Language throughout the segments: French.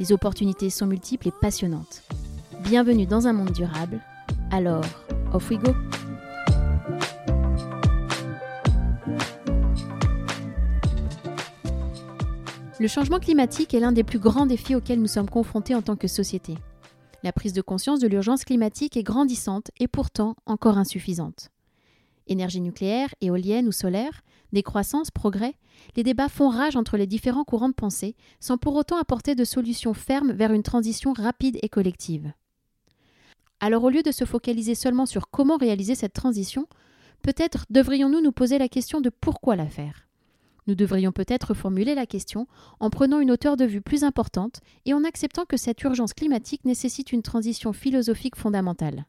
Les opportunités sont multiples et passionnantes. Bienvenue dans un monde durable. Alors, off we go! Le changement climatique est l'un des plus grands défis auxquels nous sommes confrontés en tant que société. La prise de conscience de l'urgence climatique est grandissante et pourtant encore insuffisante. Énergie nucléaire, éolienne ou solaire, décroissance, progrès, les débats font rage entre les différents courants de pensée sans pour autant apporter de solutions fermes vers une transition rapide et collective. Alors au lieu de se focaliser seulement sur comment réaliser cette transition, peut-être devrions-nous nous poser la question de pourquoi la faire. Nous devrions peut-être formuler la question en prenant une hauteur de vue plus importante et en acceptant que cette urgence climatique nécessite une transition philosophique fondamentale.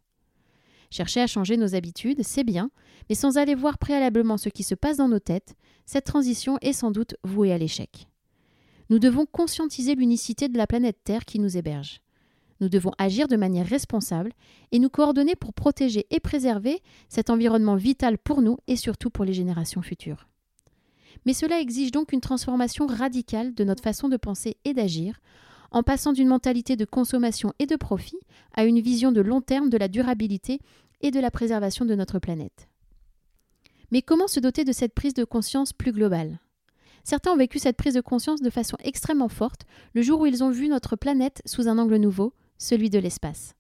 Chercher à changer nos habitudes, c'est bien, mais sans aller voir préalablement ce qui se passe dans nos têtes, cette transition est sans doute vouée à l'échec. Nous devons conscientiser l'unicité de la planète Terre qui nous héberge. Nous devons agir de manière responsable et nous coordonner pour protéger et préserver cet environnement vital pour nous et surtout pour les générations futures. Mais cela exige donc une transformation radicale de notre façon de penser et d'agir, en passant d'une mentalité de consommation et de profit à une vision de long terme de la durabilité et de la préservation de notre planète. Mais comment se doter de cette prise de conscience plus globale? Certains ont vécu cette prise de conscience de façon extrêmement forte le jour où ils ont vu notre planète sous un angle nouveau, celui de l'espace.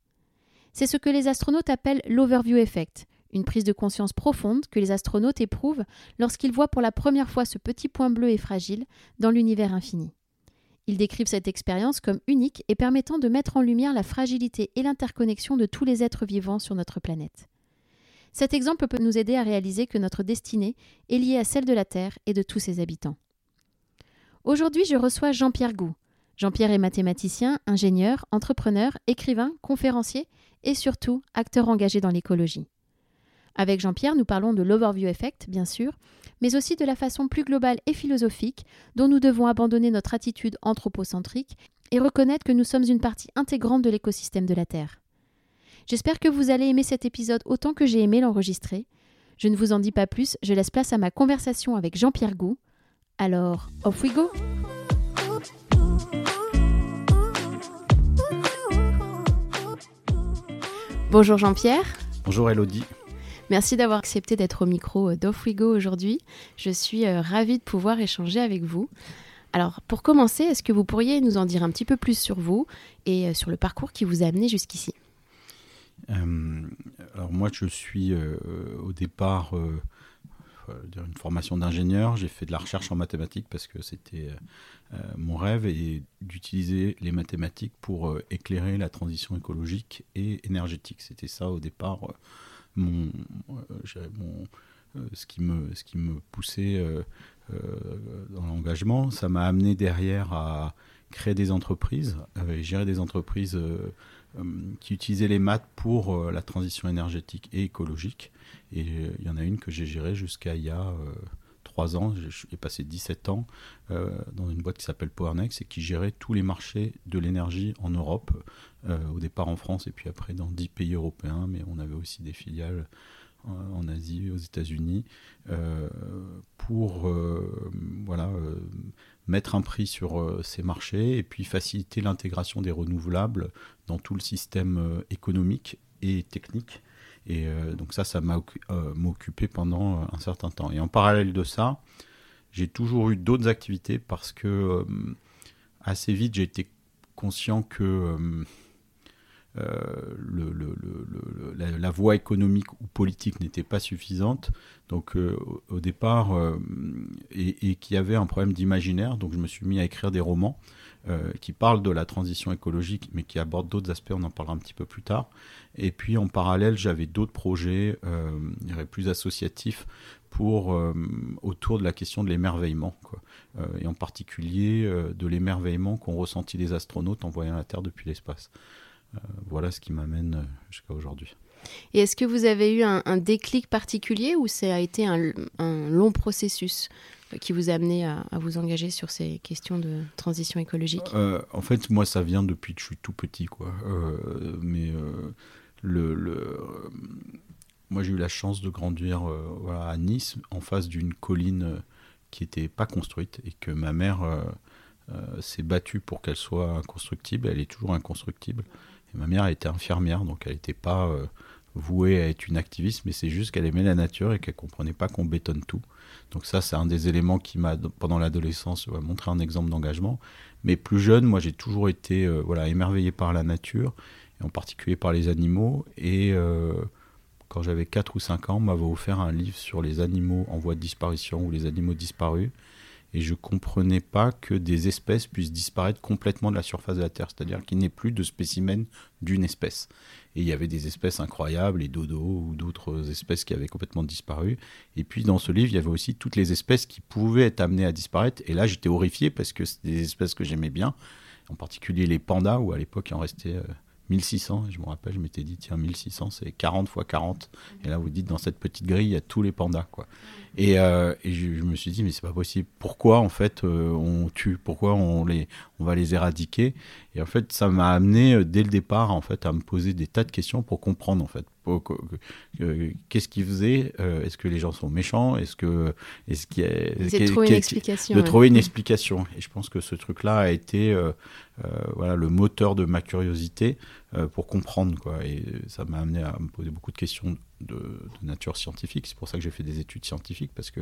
C'est ce que les astronautes appellent l'overview effect, une prise de conscience profonde que les astronautes éprouvent lorsqu'ils voient pour la première fois ce petit point bleu et fragile dans l'univers infini. Ils décrivent cette expérience comme unique et permettant de mettre en lumière la fragilité et l'interconnexion de tous les êtres vivants sur notre planète. Cet exemple peut nous aider à réaliser que notre destinée est liée à celle de la Terre et de tous ses habitants. Aujourd'hui, je reçois Jean-Pierre Gou. Jean-Pierre est mathématicien, ingénieur, entrepreneur, écrivain, conférencier et surtout acteur engagé dans l'écologie. Avec Jean-Pierre, nous parlons de l'overview effect, bien sûr, mais aussi de la façon plus globale et philosophique dont nous devons abandonner notre attitude anthropocentrique et reconnaître que nous sommes une partie intégrante de l'écosystème de la Terre. J'espère que vous allez aimer cet épisode autant que j'ai aimé l'enregistrer. Je ne vous en dis pas plus, je laisse place à ma conversation avec Jean-Pierre Gou. Alors, off we go! Bonjour Jean-Pierre. Bonjour Elodie. Merci d'avoir accepté d'être au micro euh, d'Off We Go aujourd'hui. Je suis euh, ravie de pouvoir échanger avec vous. Alors, pour commencer, est-ce que vous pourriez nous en dire un petit peu plus sur vous et euh, sur le parcours qui vous a amené jusqu'ici? Alors, moi, je suis au départ une formation d'ingénieur. J'ai fait de la recherche en mathématiques parce que c'était mon rêve et d'utiliser les mathématiques pour éclairer la transition écologique et énergétique. C'était ça au départ mon, euh, euh, ce, qui me, ce poussait euh, dans l'engagement. Ça m'a amené derrière à créer des entreprises, gérer des entreprises qui utilisaient les maths pour la transition énergétique et écologique. Et il y en a une que j'ai gérée jusqu'à il y a ans. J'ai passé 17 ans dans une boîte qui s'appelle PowerNext et qui gérait tous les marchés de l'énergie en Europe euh, au départ en France et puis après dans 10 pays européens, mais on avait aussi des filiales euh, en Asie, et aux États-Unis, euh, pour voilà, mettre un prix sur ces marchés et puis faciliter l'intégration des renouvelables dans tout le système économique et technique. Et donc ça, ça m'a occupé pendant un certain temps. Et en parallèle de ça, j'ai toujours eu d'autres activités parce que assez vite, j'ai été conscient que euh, la, voie économique ou politique n'était pas suffisante. Donc euh, au, départ, euh, et qu'il y avait un problème d'imaginaire, donc je me suis mis à écrire des romans qui parlent de la transition écologique, mais qui abordent d'autres aspects, on en parlera un petit peu plus tard. Et puis en parallèle, j'avais d'autres projets, plus associatifs, pour autour de la question de l'émerveillement, et en particulier de l'émerveillement qu'ont ressenti les astronautes en voyant la Terre depuis l'espace. voilà ce qui m'amène jusqu'à aujourd'hui. Et est-ce que vous avez eu un, déclic particulier ou ça a été un, long processus qui vous a amené à, vous engager sur ces questions de transition écologique? En fait, moi, ça vient depuis que je suis tout petit, quoi. mais le, moi, j'ai eu la chance de grandir à Nice, en face d'une colline qui n'était pas construite et que ma mère euh, euh, s'est battue pour qu'elle soit inconstructible. Elle est toujours inconstructible. Et ma mère était infirmière, donc elle n'était pas euh, vouée à être une activiste, mais c'est juste qu'elle aimait la nature et qu'elle comprenait pas qu'on bétonne tout. Donc ça, c'est un des éléments qui m'a, pendant l'adolescence, montré un exemple d'engagement. Mais plus jeune, moi, j'ai toujours été voilà, émerveillé par la nature, et en particulier par les animaux. Et quand j'avais 4 ou 5 ans, m'avait offert un livre sur les animaux en voie de disparition ou les animaux disparus. Et je ne comprenais pas que des espèces puissent disparaître complètement de la surface de la Terre, c'est-à-dire qu'il n'y ait plus de spécimens d'une espèce. Et il y avait des espèces incroyables, les dodos ou d'autres espèces qui avaient complètement disparu. Et puis dans ce livre, il y avait aussi toutes les espèces qui pouvaient être amenées à disparaître. Et là, j'étais horrifié parce que c'était des espèces que j'aimais bien, en particulier les pandas, où à l'époque il en restait euh, 1600. je me rappelle, je m'étais dit, tiens, 1600, c'est 40 fois 40. Et là, vous dites, dans cette petite grille, il y a tous les pandas. Quoi. Et, euh, je, me suis dit, mais c'est pas possible. Pourquoi, en fait, euh, on tue? Pourquoi on, les, on va les éradiquer? Et en fait, ça m'a amené, euh, dès le départ, en fait, à me poser des tas de questions pour comprendre, en fait. Qu'est-ce qu'ils faisaient? Est-ce que les gens sont méchants? Est-ce que. Est-ce qu'il y a. De trouver une explication. De trouver une explication. Et je pense que ce truc-là a été voilà, le moteur de ma curiosité pour comprendre. Quoi. Et ça m'a amené à me poser beaucoup de questions de, nature scientifique. C'est pour ça que j'ai fait des études scientifiques, parce que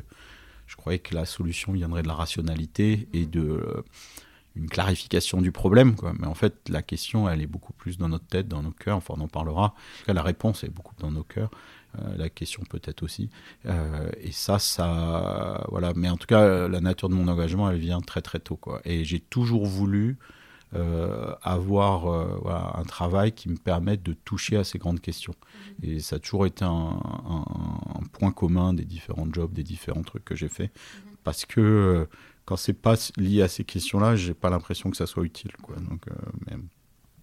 je croyais que la solution viendrait de la rationalité et de euh, une clarification du problème. Mais en fait, la question, elle est beaucoup plus dans notre tête, dans nos cœurs. Enfin, on en parlera. la réponse est beaucoup dans nos cœurs. Euh, la question peut-être aussi. Euh, et ça, ça, voilà. Mais en tout cas, la nature de mon engagement, elle vient très très tôt. Et j'ai toujours voulu euh, avoir euh, un travail qui me permette de toucher à ces grandes questions. Mhm. Et ça a toujours été un, point commun des différents jobs, des différents trucs que j'ai fait, mhm. parce que euh, quand c'est pas lié à ces questions-là, j'ai pas l'impression que ça soit utile. Quoi. Donc,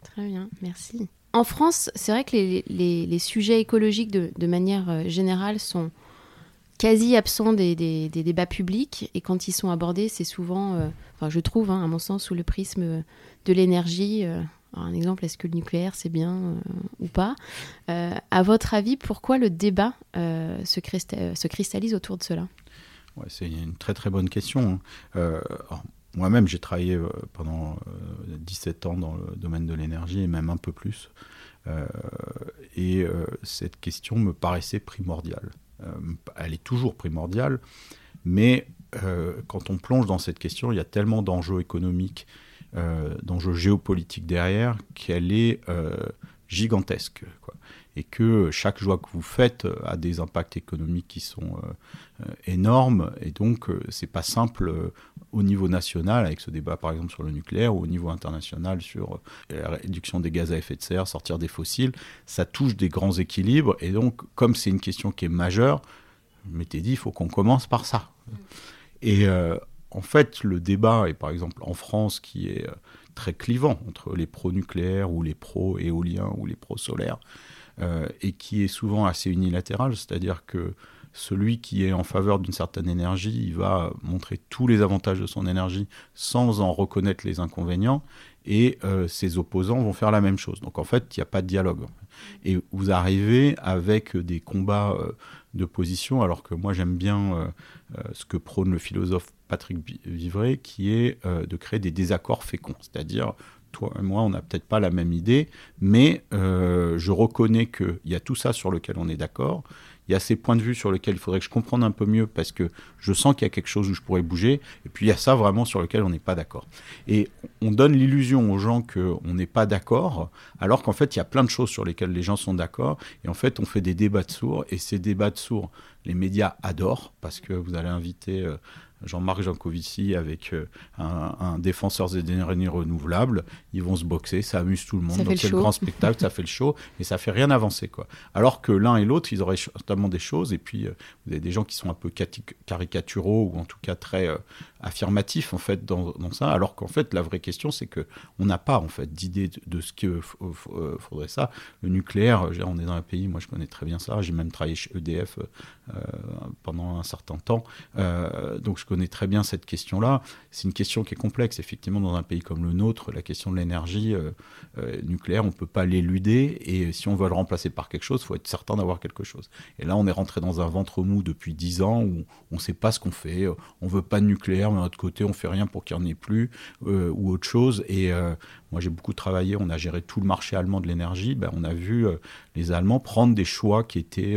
Très bien, merci. En France, c'est vrai que les, les, sujets écologiques de, de manière générale sont quasi absents des, des, débats publics et quand ils sont abordés, c'est souvent, euh, enfin je trouve, hein, à mon sens, sous le prisme de l'énergie. Euh, un exemple, est-ce que le nucléaire c'est bien euh, ou pas À votre avis, pourquoi le débat se, se, cristallise autour de cela? C'est une très très bonne question. Hein. Moi-même, j'ai travaillé pendant 17 ans dans le domaine de l'énergie et même un peu plus. et cette question me paraissait primordiale. Euh, elle est toujours primordiale, mais euh, quand on plonge dans cette question, il y a tellement d'enjeux économiques, euh, d'enjeux géopolitiques derrière, qu'elle est gigantesque. Et que chaque joie que vous faites a des impacts économiques qui sont énormes. Et donc, c'est pas simple au niveau national, avec ce débat par exemple sur le nucléaire, ou au niveau international sur la réduction des gaz à effet de serre, sortir des fossiles. Ça touche des grands équilibres. Et donc, comme c'est une question qui est majeure, je m'étais dit, il faut qu'on commence par ça. Et en fait, le débat, et par exemple en France, qui est très clivant entre les pro-nucléaires ou les pro-éoliens ou les pro-solaires, euh, et qui est souvent assez unilatéral, c'est-à-dire que celui qui est en faveur d'une certaine énergie, il va montrer tous les avantages de son énergie sans en reconnaître les inconvénients, et euh, ses opposants vont faire la même chose. Donc en fait, il n'y a pas de dialogue. Et vous arrivez avec des combats euh, de position, alors que moi j'aime bien ce que prône le philosophe Patrick Vivray, qui est euh, de créer des désaccords féconds. C'est-à-dire, toi et moi, on n'a peut-être pas la même idée, mais euh, je reconnais qu'il y a tout ça sur lequel on est d'accord. Il y a ces points de vue sur lesquels il faudrait que je comprenne un peu mieux parce que je sens qu'il y a quelque chose où je pourrais bouger. Et puis il y a ça vraiment sur lequel on n'est pas d'accord. Et on donne l'illusion aux gens qu'on n'est pas d'accord, alors qu'en fait il y a plein de choses sur lesquelles les gens sont d'accord. Et en fait on fait des débats de sourds. Et ces débats de sourds, les médias adorent parce que vous allez inviter euh, Jean-Marc Jancovici avec euh, un, défenseur des énergies renouvelables. Ils vont se boxer, ça amuse tout le monde. Donc c'est le grand spectacle, ça fait le show, et ça fait rien avancer. quoi. Alors que l'un et l'autre, ils auraient vraiment des choses, et puis vous avez des gens qui sont un peu caricaturaux ou en tout cas très affirmatifs en fait dans, ça, alors qu'en fait la vraie question c'est que on n'a pas en fait d'idée de, ce qu'il faudrait ça. Le nucléaire, on est dans un pays, moi je connais très bien ça, j'ai même travaillé chez EDF pendant un certain temps, donc je connais très bien cette question-là. C'est une question qui est complexe, effectivement, dans un pays comme le nôtre, la question de l'énergie nucléaire, on ne peut pas l'éluder, et si on veut le remplacer par quelque chose, il faut être certain d'avoir quelque chose. Et là, on est rentré dans un ventre mou depuis dix ans où on ne sait pas ce qu'on fait. On veut pas de nucléaire, mais d'un autre côté, on fait rien pour qu'il n'y en ait plus euh, ou autre chose. Et euh, moi, j'ai beaucoup travaillé. On a géré tout le marché allemand de l'énergie. Ben, on a vu euh, les Allemands prendre des choix qui étaient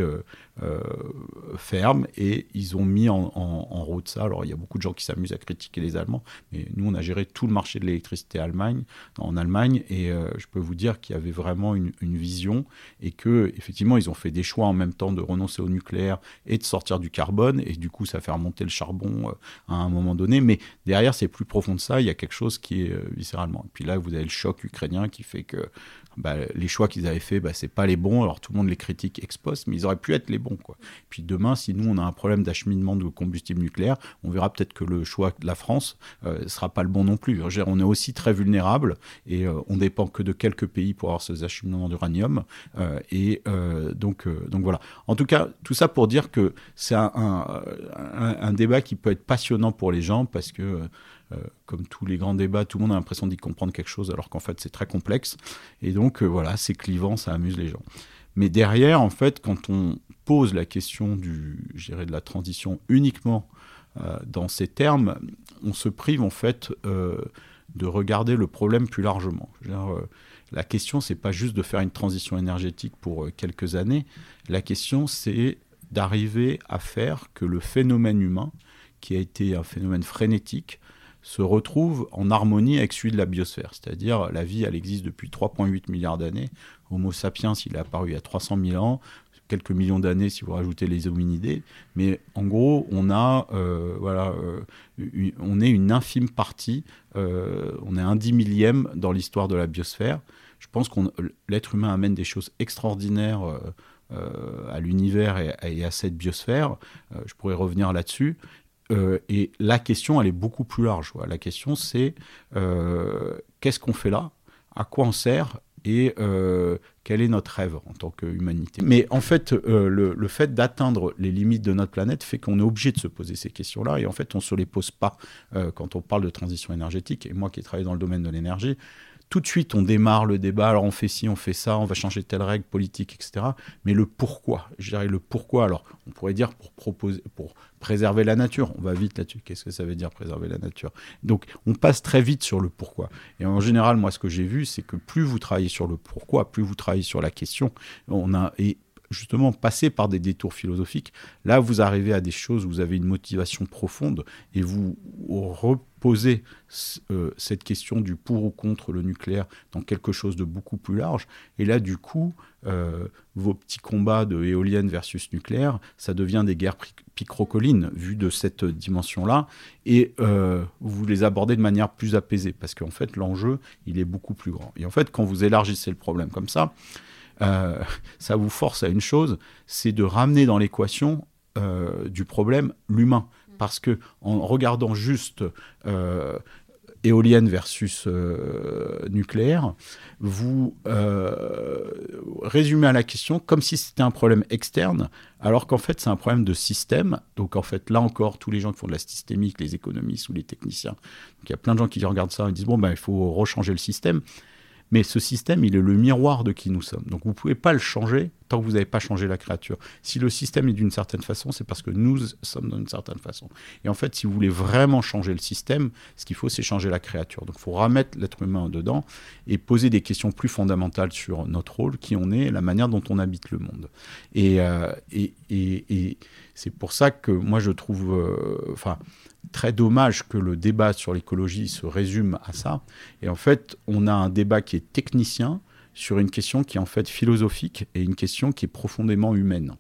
fermes et ils ont mis en, route ça. Alors, il y a beaucoup de gens qui s'amusent à critiquer les Allemands, mais nous, on a géré tout le marché de l'électricité en Allemagne. Et je peux vous dire qu'il y avait vraiment une, une vision et que effectivement, ils ont fait des choix en même temps de renoncer au nucléaire et de sortir du carbone. Et du coup, ça fait remonter le charbon à un moment Mais derrière, c'est plus profond de ça. Il y a quelque chose qui est viscéralement. Et puis là, vous avez le choc ukrainien qui fait que bah, les choix qu'ils avaient faits, bah, c'est pas les bons. Alors tout le monde les critique ex post, mais ils auraient pu être les bons. Quoi. Puis demain, si nous on a un problème d'acheminement de combustible nucléaire, on verra peut-être que le choix de la France euh, sera pas le bon non plus. on est aussi très vulnérable et on euh, on dépend que de quelques pays pour avoir ces acheminements d'uranium. Euh, et donc, donc voilà. En tout cas, tout ça pour dire que c'est un, un, débat qui peut être passionnant pour les gens parce que euh, comme tous les grands débats, tout le monde a l'impression d'y comprendre quelque chose, alors qu'en fait c'est très complexe. Et donc euh, voilà, c'est clivant, ça amuse les gens. Mais derrière, en fait, quand on pose la question du, de la transition uniquement euh, dans ces termes, on se prive en fait de regarder le problème plus largement. la question, c'est pas juste de faire une transition énergétique pour quelques années. La question, c'est d'arriver à faire que le phénomène humain, qui a été un phénomène frénétique, se retrouve en harmonie avec celui de la biosphère. C'est-à-dire, la vie, elle existe depuis 3,8 milliards d'années. Homo sapiens, il est apparu il y a 300 000 ans, quelques millions d'années si vous rajoutez les hominidés. Mais en gros, on a, euh, voilà, euh, on est une infime partie, euh, on est un dix millième dans l'histoire de la biosphère. Je pense que l'être humain amène des choses extraordinaires à l'univers et, et, à cette biosphère. je pourrais revenir là-dessus. Euh, et la question, elle est beaucoup plus large. La question, c'est euh, qu'est-ce qu'on fait là? À quoi on sert? Et euh, quel est notre rêve en tant qu'humanité? Mais en fait, le, fait d'atteindre les limites de notre planète fait qu'on est obligé de se poser ces questions-là, et en fait, on ne se les pose pas quand on parle de transition énergétique. Et moi qui ai travaillé dans le domaine de l'énergie, tout de suite, on démarre le débat, alors on fait ci, on fait ça, on va changer telle règle politique, etc. Mais le pourquoi, je dirais le pourquoi, alors on pourrait dire pour, proposer, pour préserver la nature, on va vite là-dessus, qu'est-ce que ça veut dire préserver la nature? Donc on passe très vite sur le pourquoi. Et en général, moi ce que j'ai vu, c'est que plus vous travaillez sur le pourquoi, plus vous travaillez sur la question, on a... Et justement passer par des détours philosophiques, là vous arrivez à des choses où vous avez une motivation profonde et vous reposez euh, cette question du pour ou contre le nucléaire dans quelque chose de beaucoup plus large. Et là du coup, euh, vos petits combats de éolienne versus nucléaire, ça devient des guerres picrocolines vues de cette dimension-là, et euh, vous les abordez de manière plus apaisée, parce qu'en fait l'enjeu, il est beaucoup plus grand. Et en fait, quand vous élargissez le problème comme ça, ça vous force à une chose, c'est de ramener dans l'équation du problème l'humain. Parce que en regardant juste euh, éolienne versus nucléaire, vous résumez à la question comme si c'était un problème externe, alors qu'en fait c'est un problème de système. Donc en fait là encore, tous les gens qui font de la systémique, les économistes ou les techniciens, il y a plein de gens qui regardent ça et disent bon ben il faut rechanger le système. Mais ce système, il est le miroir de qui nous sommes. Donc vous ne pouvez pas le changer tant que vous n'avez pas changé la créature. Si le système est d'une certaine façon, c'est parce que nous sommes d'une certaine façon. Et en fait, si vous voulez vraiment changer le système, ce qu'il faut, c'est changer la créature. Donc il faut remettre l'être humain dedans et poser des questions plus fondamentales sur notre rôle, qui on est, la manière dont on habite le monde. Et, euh, c'est pour ça que moi je trouve... Euh, très dommage que le débat sur l'écologie se résume à ça. Et en fait, on a un débat qui est technicien sur une question qui est en fait philosophique et une question qui est profondément humaine. En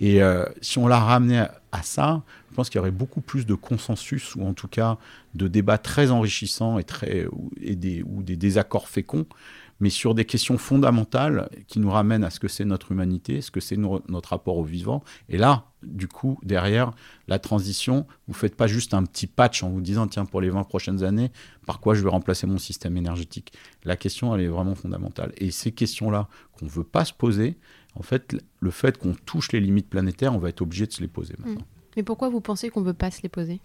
Et euh, si on la ramenait à, ça, je pense qu'il y aurait beaucoup plus de consensus ou en tout cas de débats très enrichissants et, très, ou des désaccords féconds mais sur des questions fondamentales qui nous ramènent à ce que c'est notre humanité, ce que c'est notre rapport au vivant. Et là, du coup, derrière la transition, vous faites pas juste un petit patch en vous disant, tiens, pour les 20 prochaines années, par quoi je vais remplacer mon système énergétique? La question, elle est vraiment fondamentale. Et ces questions-là qu'on ne veut pas se poser, en fait, le fait qu'on touche les limites planétaires, on va être obligé de se les poser maintenant. Mmh. Mais pourquoi vous pensez qu'on ne veut pas se les poser?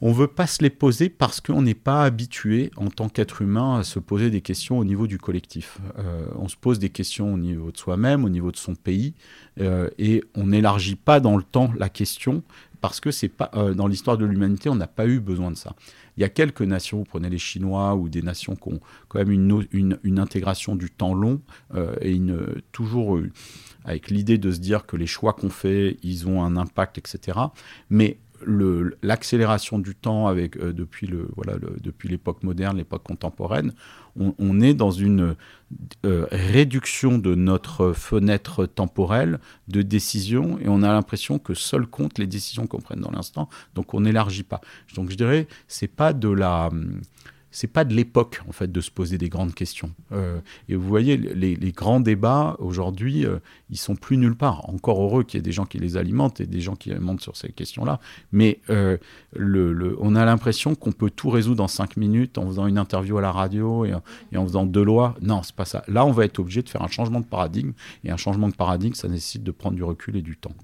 On ne veut pas se les poser parce qu'on n'est pas habitué en tant qu'être humain à se poser des questions au niveau du collectif. Euh, on se pose des questions au niveau de soi-même, au niveau de son pays, euh, et on n'élargit pas dans le temps la question parce que euh, dans l'histoire de l'humanité, on n'a pas eu besoin de ça. Il y a quelques nations, vous prenez les Chinois ou des nations qui ont quand même une, une, intégration du temps long et toujours avec l'idée de se dire que les choix qu'on fait, ils ont un impact, etc. Mais l'accélération du temps avec, euh, depuis, le, voilà, depuis l'époque moderne, l'époque contemporaine, on, est dans une euh, réduction de notre fenêtre temporelle de décision et on a l'impression que seul compte les décisions qu'on prenne dans l'instant, donc on n'élargit pas. Donc je dirais, c'est pas de la c'est pas de l'époque en fait de se poser des grandes questions. Euh, et vous voyez, les, grands débats aujourd'hui, euh, ils sont plus nulle part. Encore heureux qu'il y ait des gens qui les alimentent et des gens qui montent sur ces questions-là. Mais euh, on a l'impression qu'on peut tout résoudre en cinq minutes en faisant une interview à la radio et, en faisant deux lois. Non, c'est pas ça. Là, on va être obligé de faire un changement de paradigme. Et un changement de paradigme, ça nécessite de prendre du recul et du temps.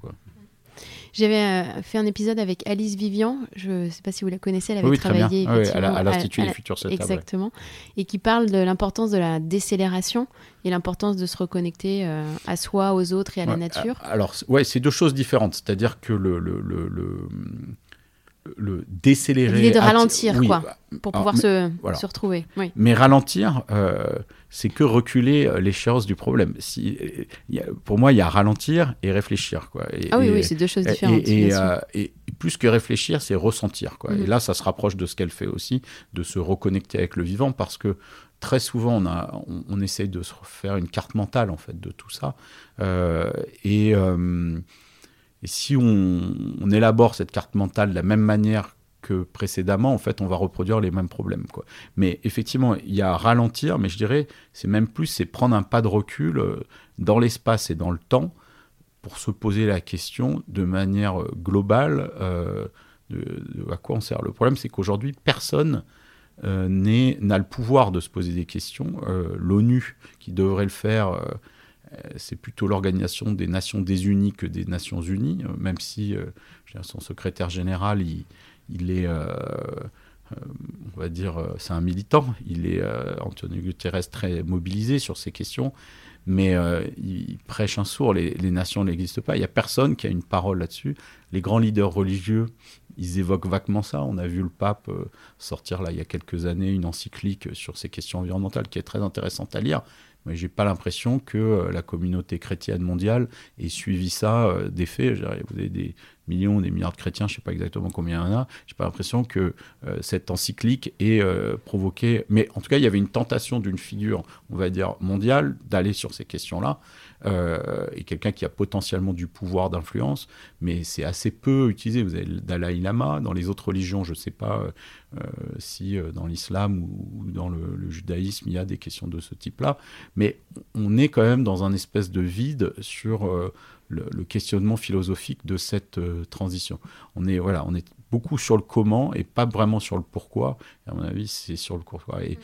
J'avais euh, fait un épisode avec Alice Vivian, je ne sais pas si vous la connaissez, elle avait travaillé oui, à l'Institut des Futurs Exactement, et qui parle de l'importance de la décélération et l'importance de se reconnecter euh, à soi, aux autres et à la nature. Alors, ouais, c'est deux choses différentes. C'est-à-dire que le, le, le, le décélérer. L'idée de ralentir, quoi, pour pouvoir se, se, retrouver. Oui. Mais ralentir, euh, c'est que reculer euh, l'échéance du problème. Si, y a, pour moi, il y a ralentir et réfléchir. Quoi. Et, ah oui, oui, c'est deux choses différentes. Et, euh, et, plus que réfléchir, c'est ressentir. Quoi. Et mm. là, ça se rapproche de ce qu'elle fait aussi, de se reconnecter avec le vivant, parce que très souvent, on, a, on, on essaye de se faire une carte mentale, en fait, de tout ça. et et si on, élabore cette carte mentale de la même manière que précédemment, en fait, on va reproduire les mêmes problèmes. Mais effectivement, il y a ralentir, mais je dirais, c'est même plus, c'est prendre un pas de recul euh, dans l'espace et dans le temps pour se poser la question de manière euh, globale euh, de, à quoi on sert. Le problème, c'est qu'aujourd'hui, personne n'a le pouvoir de se poser des questions. L'ONU, qui devrait le faire c'est plutôt l'organisation des Nations Désunies que des Nations Unies, euh, même si euh, son secrétaire général, il, est, on va dire, c'est un militant. Il est, Antonio Guterres, très mobilisé sur ces questions, mais il prêche un sourd. Les, nations n'existent pas. Il n'y a personne qui a une parole là-dessus. Les grands leaders religieux, ils évoquent vaguement ça. On a vu le pape sortir il y a quelques années une encyclique sur ces questions environnementales qui est très intéressante à lire, mais j'ai pas l'impression que euh, la communauté chrétienne mondiale ait suivi ça euh, des faits. Vous avez des millions, des milliards de chrétiens, je sais pas exactement combien il y en a. J'ai pas l'impression que euh, cette encyclique ait provoqué. Mais en tout cas, il y avait une tentation d'une figure, on va dire mondiale, d'aller sur ces questions-là. Euh, et quelqu'un qui a potentiellement du pouvoir d'influence, mais c'est assez peu utilisé. Vous avez le Dalai Lama, dans les autres religions, je ne sais pas euh, si euh, dans l'islam ou, dans le, judaïsme, il y a des questions de ce type-là, mais on est quand même dans un espèce de vide sur le, questionnement philosophique de cette transition. On est, voilà, on est beaucoup sur le comment et pas vraiment sur le pourquoi. à mon avis, c'est sur le pourquoi. Et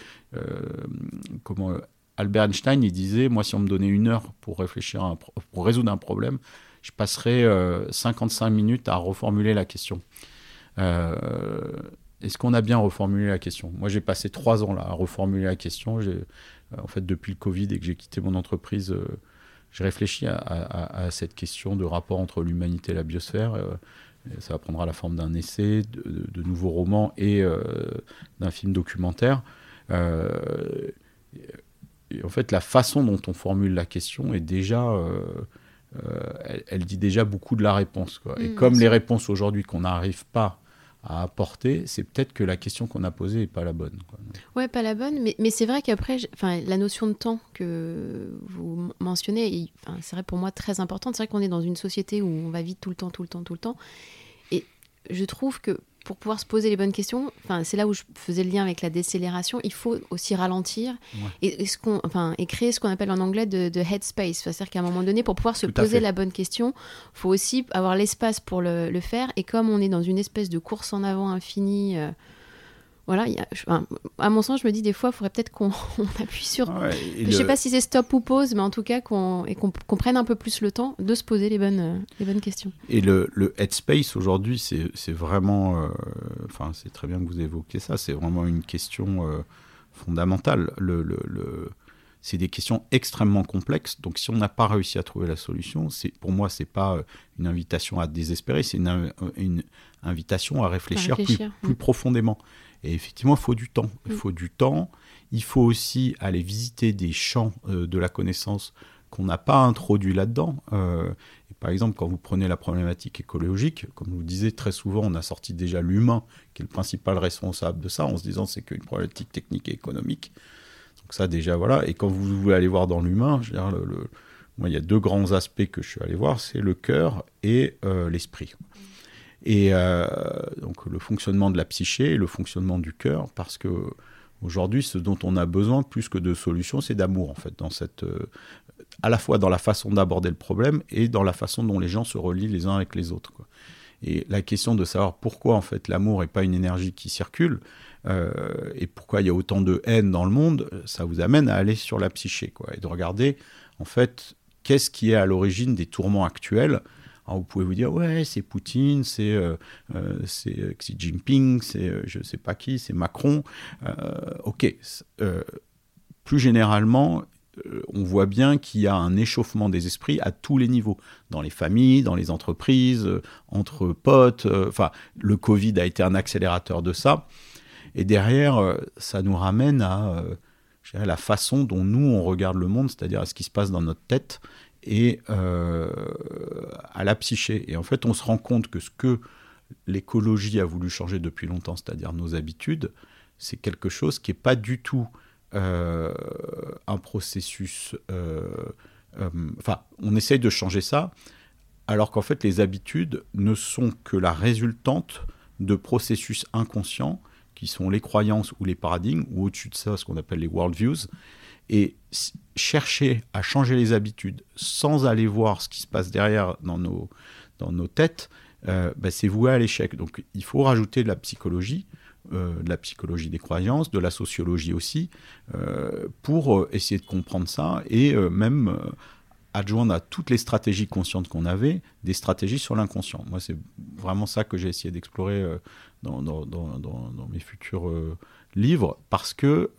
comment Albert Einstein, il disait, moi, si on me donnait une heure pour réfléchir, pour résoudre un problème, je passerais 55 euh, minutes à reformuler la question. Euh, est-ce qu'on a bien reformulé la question? Moi, j'ai passé trois ans là à reformuler la question. Euh, en fait, depuis le Covid et que j'ai quitté mon entreprise, j'ai réfléchi à, cette question de rapport entre l'humanité et la biosphère. ça prendra la forme d'un essai, de, nouveaux romans et d'un film documentaire en fait, la façon dont on formule la question est déjà, euh, euh, elle, dit déjà beaucoup de la réponse. Et mm, comme les réponses aujourd'hui qu'on n'arrive pas à apporter, c'est peut-être que la question qu'on a posée n'est pas la bonne. Quoi. Ouais, pas la bonne, mais, mais c'est vrai qu'après, la notion de temps que vous mentionnez, c'est vrai pour moi très importante. C'est vrai qu'on est dans une société où on va vite tout le temps, tout le temps, tout le temps. Et je trouve que pour pouvoir se poser les bonnes questions, enfin, c'est là où je faisais le lien avec la décélération, il faut aussi ralentir et, ce qu'on, enfin, et créer ce qu'on appelle en anglais de, de headspace. C'est-à-dire qu'à un moment donné, pour pouvoir se poser la bonne question, il faut aussi avoir l'espace pour le, le, faire. Et comme on est dans une espèce de course en avant infinie, euh, voilà, à mon sens, je me dis des fois, il faudrait peut-être qu'on appuie sur. je ne sais pas si c'est stop ou pause, mais en tout cas qu'on qu'on prenne un peu plus le temps de se poser les bonnes, les bonnes questions. Et le, le headspace aujourd'hui, c'est vraiment. Euh, enfin, c'est très bien que vous évoquiez ça, c'est vraiment une question euh, fondamentale. Le, le, c'est des questions extrêmement complexes. Donc, si on n'a pas réussi à trouver la solution, pour moi, c'est pas une invitation à désespérer, c'est une, une, invitation à réfléchir, Plus, plus, profondément. Et effectivement, il faut du temps. Il mm. faut du temps. Il faut aussi aller visiter des champs euh, de la connaissance qu'on n'a pas introduits là-dedans. Euh, par exemple, quand vous prenez la problématique écologique, comme je vous disais, très souvent, on a sorti déjà l'humain, qui est le principal responsable de ça, en se disant c'est qu'une problématique technique et économique. Donc ça, déjà, voilà. Et quand vous voulez aller voir dans l'humain, je veux dire, le, moi, il y a deux grands aspects que je suis allé voir, c'est le cœur et euh, l'esprit et euh, donc le fonctionnement de la psyché et le fonctionnement du cœur, parce que aujourd'hui, ce dont on a besoin plus que de solutions, c'est d'amour en fait, dans cette, euh, à la fois dans la façon d'aborder le problème et dans la façon dont les gens se relient les uns avec les autres. Et la question de savoir pourquoi en fait l'amour n'est pas une énergie qui circule euh, et pourquoi il y a autant de haine dans le monde, ça vous amène à aller sur la psyché quoi, et de regarder en fait qu'est-ce qui est à l'origine des tourments actuels vous pouvez vous dire, ouais, c'est Poutine, c'est euh, euh, euh, Xi Jinping, c'est je ne sais pas qui, c'est Macron. ok. plus généralement, on voit bien qu'il y a un échauffement des esprits à tous les niveaux, dans les familles, dans les entreprises, entre potes. Enfin, le Covid a été un accélérateur de ça. Et derrière, ça nous ramène à la façon dont nous, on regarde le monde, c'est-à-dire à ce qui se passe dans notre tête et euh, à la psyché. Et en fait, on se rend compte que ce que l'écologie a voulu changer depuis longtemps, c'est-à-dire nos habitudes, c'est quelque chose qui n'est pas du tout euh, un processus... Euh, enfin, on essaye de changer ça, alors qu'en fait, les habitudes ne sont que la résultante de processus inconscients qui sont les croyances ou les paradigmes, ou au-dessus de ça, ce qu'on appelle les worldviews, et chercher à changer les habitudes sans aller voir ce qui se passe derrière dans nos, dans nos têtes, euh, bah, c'est voué à l'échec. Donc il faut rajouter de la psychologie, euh, de la psychologie des croyances, de la sociologie aussi, euh, pour essayer de comprendre ça et même adjoindre à toutes les stratégies conscientes qu'on avait, des stratégies sur l'inconscient. Moi, c'est vraiment ça que j'ai essayé d'explorer dans, dans, dans, dans, mes futurs livres, parce que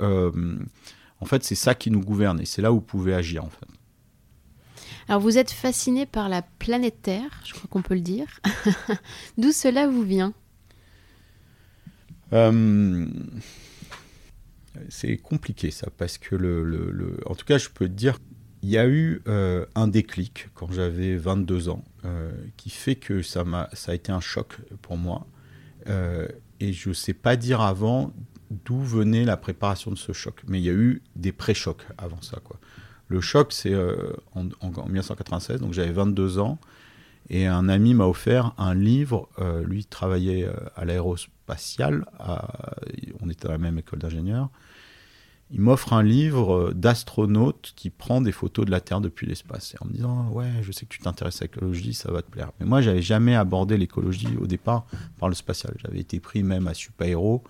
en fait, c'est ça qui nous gouverne et c'est là où vous pouvez agir en fait. Alors vous êtes fasciné par la planète Terre, je crois qu'on peut le dire. D'où cela vous vient? Euh, C'est compliqué ça, parce que le, en tout cas, je peux te dire, il y a eu euh, un déclic quand j'avais 22 ans, euh, qui fait que ça, a, ça a été un choc pour moi. et je ne sais pas dire avant d'où venait la préparation de ce choc. Mais il y a eu des pré-chocs avant ça. Quoi. Le choc, c'est euh, en, 1996, donc j'avais 22 ans, et un ami m'a offert un livre. Euh, lui travaillait euh, à l'aérospatial, on était à la même école d'ingénieur. Il m'offre un livre d'astronaute qui prend des photos de la Terre depuis l'espace. Et en me disant, ouais, je sais que tu t'intéresses à l'écologie, ça va te plaire. Mais moi, j'avais jamais abordé l'écologie au départ par le spatial. J'avais été pris même à Supaéro.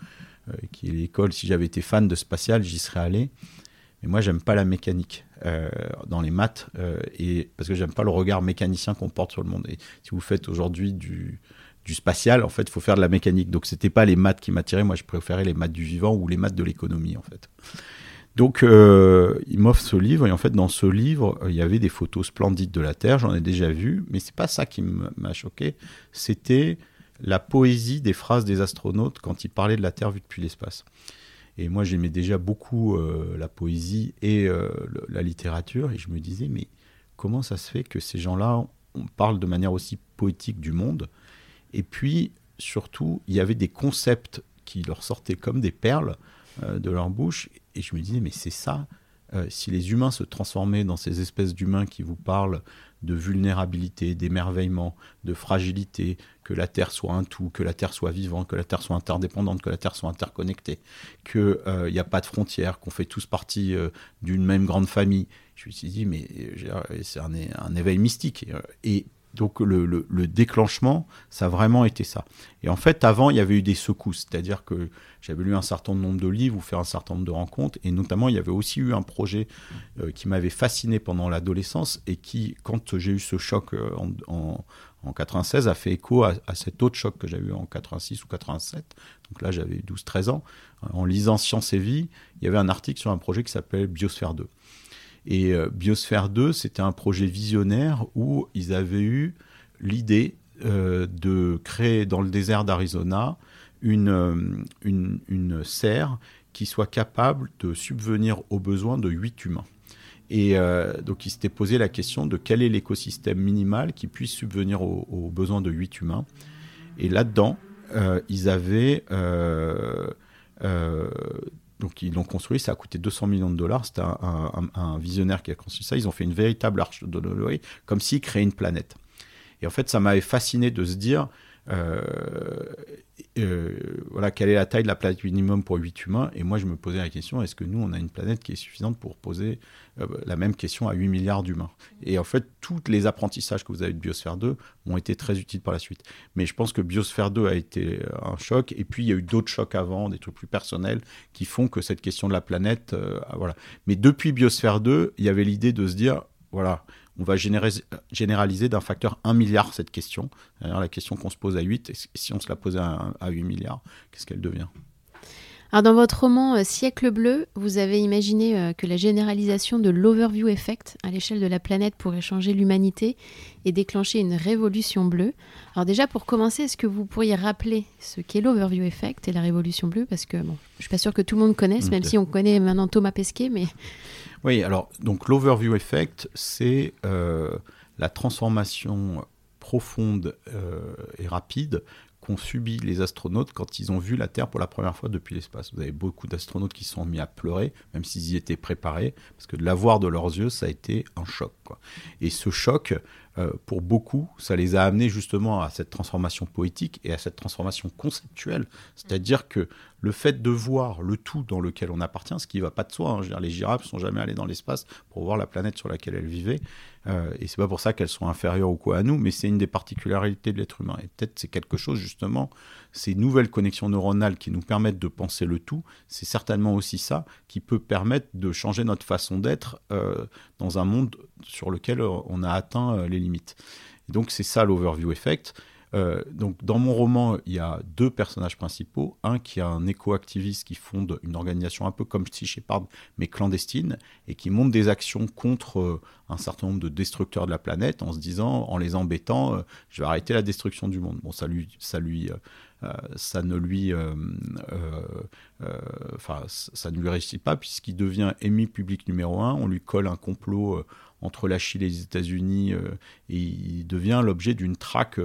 Euh, qui est l'école. Si j'avais été fan de spatial, j'y serais allé. Mais moi, j'aime pas la mécanique euh, dans les maths, euh, et parce que j'aime pas le regard mécanicien qu'on porte sur le monde. Et si vous faites aujourd'hui du, du spatial, en fait, il faut faire de la mécanique. Donc, c'était pas les maths qui m'attiraient. Moi, je préférais les maths du vivant ou les maths de l'économie, en fait. Donc, il m'offre ce livre, et en fait, dans ce livre, il y avait des photos splendides de la Terre. J'en ai déjà vu, mais c'est pas ça qui m'a choqué. C'était la poésie des phrases des astronautes quand ils parlaient de la Terre vue depuis l'espace. Et moi, j'aimais déjà beaucoup euh, la poésie et euh, la littérature, et je me disais, mais comment ça se fait que ces gens-là, on parle de manière aussi poétique du monde? Et puis, surtout, il y avait des concepts qui leur sortaient comme des perles euh, de leur bouche, et je me disais, mais c'est ça, si les humains se transformaient dans ces espèces d'humains qui vous parlent de vulnérabilité, d'émerveillement, de fragilité, que la Terre soit un tout, que la Terre soit vivante, que la Terre soit interdépendante, que la Terre soit interconnectée, qu'il n'y a pas de frontières, qu'on fait tous partie d'une même grande famille. Je me suis dit, mais c'est un, un, éveil mystique. Et donc le, déclenchement, ça a vraiment été ça. Et en fait, avant, il y avait eu des secousses, c'est-à-dire que j'avais lu un certain nombre de livres ou fait un certain nombre de rencontres, et notamment, il y avait aussi eu un projet euh, qui m'avait fasciné pendant l'adolescence et qui, quand j'ai eu ce choc euh, en, en, 96, a fait écho à, cet autre choc que j'avais eu en 86 ou 87. Donc là, j'avais 12-13 ans. En lisant Science et Vie, il y avait un article sur un projet qui s'appelait Biosphère 2. Et euh, Biosphère 2, c'était un projet visionnaire où ils avaient eu l'idée euh, de créer dans le désert d'Arizona une, euh, une, une, serre qui soit capable de subvenir aux besoins de 8 humains. Et donc, ils s'étaient posé la question de quel est l'écosystème minimal qui puisse subvenir aux, besoins de 8 humains. Et là-dedans, ils avaient donc ils l'ont construit, ça a coûté 200 millions de dollars. C'était un, visionnaire qui a construit ça. Ils ont fait une véritable arche de Noé, comme s'ils créaient une planète. Et en fait, ça m'avait fasciné de se dire, voilà, quelle est la taille de la planète minimum pour 8 humains? Et moi, je me posais la question, est-ce que nous, on a une planète qui est suffisante pour poser euh, la même question à 8 milliards d'humains? Et en fait, tous les apprentissages que vous avez de Biosphère 2 ont été très utiles par la suite. Mais je pense que Biosphère 2 a été un choc, et puis il y a eu d'autres chocs avant, des trucs plus personnels, qui font que cette question de la planète, voilà. Mais depuis Biosphère 2, il y avait l'idée de se dire, voilà, on va généraliser d'un facteur 1 milliard cette question. Alors la question qu'on se pose à 8, et si on se la posait à, 8 milliards, qu'est-ce qu'elle devient? Alors dans votre roman euh, Siècle bleu, vous avez imaginé euh, que la généralisation de l'overview effect à l'échelle de la planète pourrait changer l'humanité et déclencher une révolution bleue. Alors déjà pour commencer, est-ce que vous pourriez rappeler ce qu'est l'overview effect et la révolution bleue? Parce que bon, je suis pas sûr que tout le monde connaisse, même si on connaît maintenant Thomas Pesquet, mais oui, alors, donc l'overview effect, c'est euh, la transformation profonde euh, et rapide qu'ont subi les astronautes quand ils ont vu la Terre pour la première fois depuis l'espace. Vous avez beaucoup d'astronautes qui sont mis à pleurer, même s'ils y étaient préparés, parce que de la voir de leurs yeux, ça a été un choc. Et ce choc, euh, pour beaucoup, ça les a amenés justement à cette transformation poétique et à cette transformation conceptuelle. C'est-à-dire que le fait de voir le tout dans lequel on appartient, ce qui ne va pas de soi, hein, les girafes sont jamais allées dans l'espace pour voir la planète sur laquelle elles vivaient, euh, et c'est pas pour ça qu'elles sont inférieures ou quoi à nous, mais c'est une des particularités de l'être humain. Et peut-être c'est quelque chose justement, ces nouvelles connexions neuronales qui nous permettent de penser le tout, c'est certainement aussi ça qui peut permettre de changer notre façon d'être euh, dans un monde sur lequel on a atteint euh, les limites. Et donc c'est ça l'overview effect. Euh, donc, dans mon roman, il y a deux personnages principaux. Un qui est un éco-activiste qui fonde une organisation un peu comme Sea mais clandestine, et qui monte des actions contre euh, un certain nombre de destructeurs de la planète en se disant, en les embêtant, euh, je vais arrêter la destruction du monde. Bon, ça lui, ça lui, ça ne lui, enfin, ça ne lui réussit pas puisqu'il devient ennemi public numéro un. On lui colle un complot entre la Chine et les États-Unis et il devient l'objet d'une traque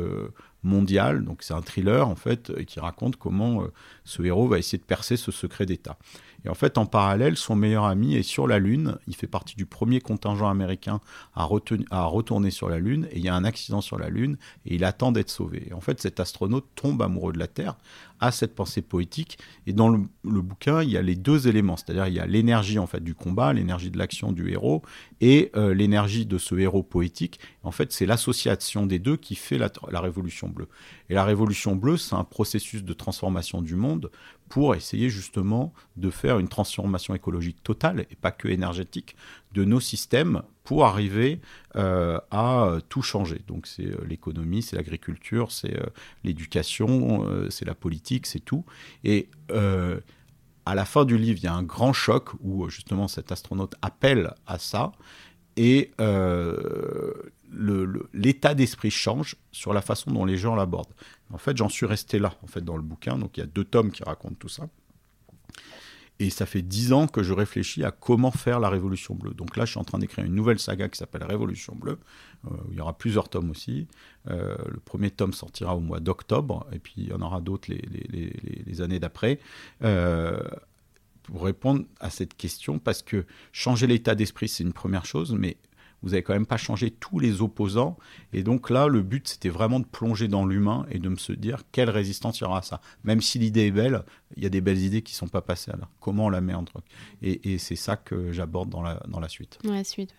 Donc c'est un thriller en fait qui raconte comment euh, ce héros va essayer de percer ce secret d'État. Et en fait, en parallèle, son meilleur ami est sur la Lune. Il fait partie du premier contingent américain à, à retourner sur la Lune. Et il y a un accident sur la Lune et il attend d'être sauvé. Et en fait, cet astronaute tombe amoureux de la Terre, a cette pensée poétique. Et dans le, bouquin, il y a les deux éléments. C'est-à-dire, il y a l'énergie en fait du combat, l'énergie de l'action du héros et euh, l'énergie de ce héros poétique. En fait, c'est l'association des deux qui fait la révolution bleue. Et la révolution bleue, c'est un processus de transformation du monde pour essayer justement de faire une transformation écologique totale et pas que énergétique de nos systèmes pour arriver euh, à tout changer. Donc c'est euh, l'économie, c'est l'agriculture, c'est euh, l'éducation, c'est la politique, c'est tout. Et à la fin du livre, il y a un grand choc où justement cet astronaute appelle à ça et l'état d'esprit change sur la façon dont les gens l'abordent. En fait, j'en suis resté là, en fait, dans le bouquin. Donc, il y a deux tomes qui racontent tout ça. Et ça fait dix ans que je réfléchis à comment faire la Révolution bleue. Donc là, je suis en train d'écrire une nouvelle saga qui s'appelle Révolution bleue. Euh, il y aura plusieurs tomes aussi. Euh, le premier tome sortira au mois d'octobre, et puis il y en aura d'autres les, années d'après. Euh, pour répondre à cette question, parce que changer l'état d'esprit, c'est une première chose, mais vous n'avez quand même pas changé tous les opposants. Et donc là, le but, c'était vraiment de plonger dans l'humain et de me se dire quelle résistance il y aura à ça? Même si l'idée est belle, il y a des belles idées qui ne sont pas passées là. Comment on la met en truc Et, c'est ça que j'aborde dans la, dans la suite. Dans la suite,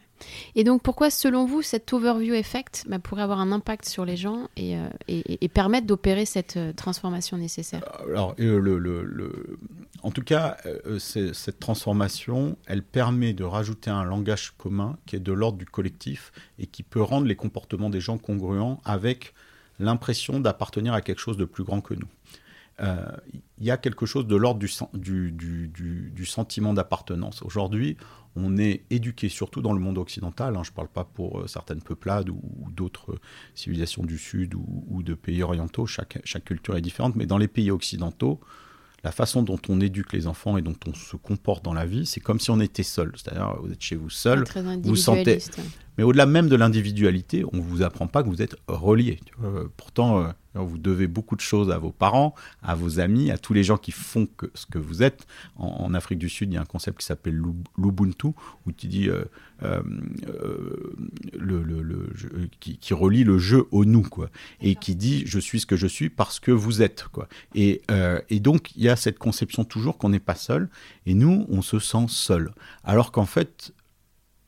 et donc, pourquoi, selon vous, cet overview effect bah, pourrait avoir un impact sur les gens et, euh, et, permettre d'opérer cette euh, transformation nécessaire? Euh, Alors, le, en tout cas, cette transformation, elle permet de rajouter un langage commun qui est de l'ordre du collectif et qui peut rendre les comportements des gens congruents avec l'impression d'appartenir à quelque chose de plus grand que nous. Il y a quelque chose de l'ordre du, du, du, du, sentiment d'appartenance. Aujourd'hui, on est éduqué, surtout dans le monde occidental, hein, je ne parle pas pour euh, certaines peuplades ou, d'autres civilisations du Sud ou, de pays orientaux, chaque, chaque culture est différente, mais dans les pays occidentaux, la façon dont on éduque les enfants et dont on se comporte dans la vie, c'est comme si on était seul. C'est-à-dire, vous êtes chez vous seul, vous sentez. Mais au-delà même de l'individualité, on ne vous apprend pas que vous êtes relié. Pourtant, euh, vous devez beaucoup de choses à vos parents, à vos amis, à tous les gens qui font que, ce que vous êtes. En, Afrique du Sud, il y a un concept qui s'appelle l'Ubuntu, où tu dis euh, euh, le, le, qui, relie le jeu au nous, quoi, et qui dit je suis ce que je suis parce que vous êtes, quoi. Et, et donc il y a cette conception toujours qu'on n'est pas seul, et nous on se sent seul, alors qu'en fait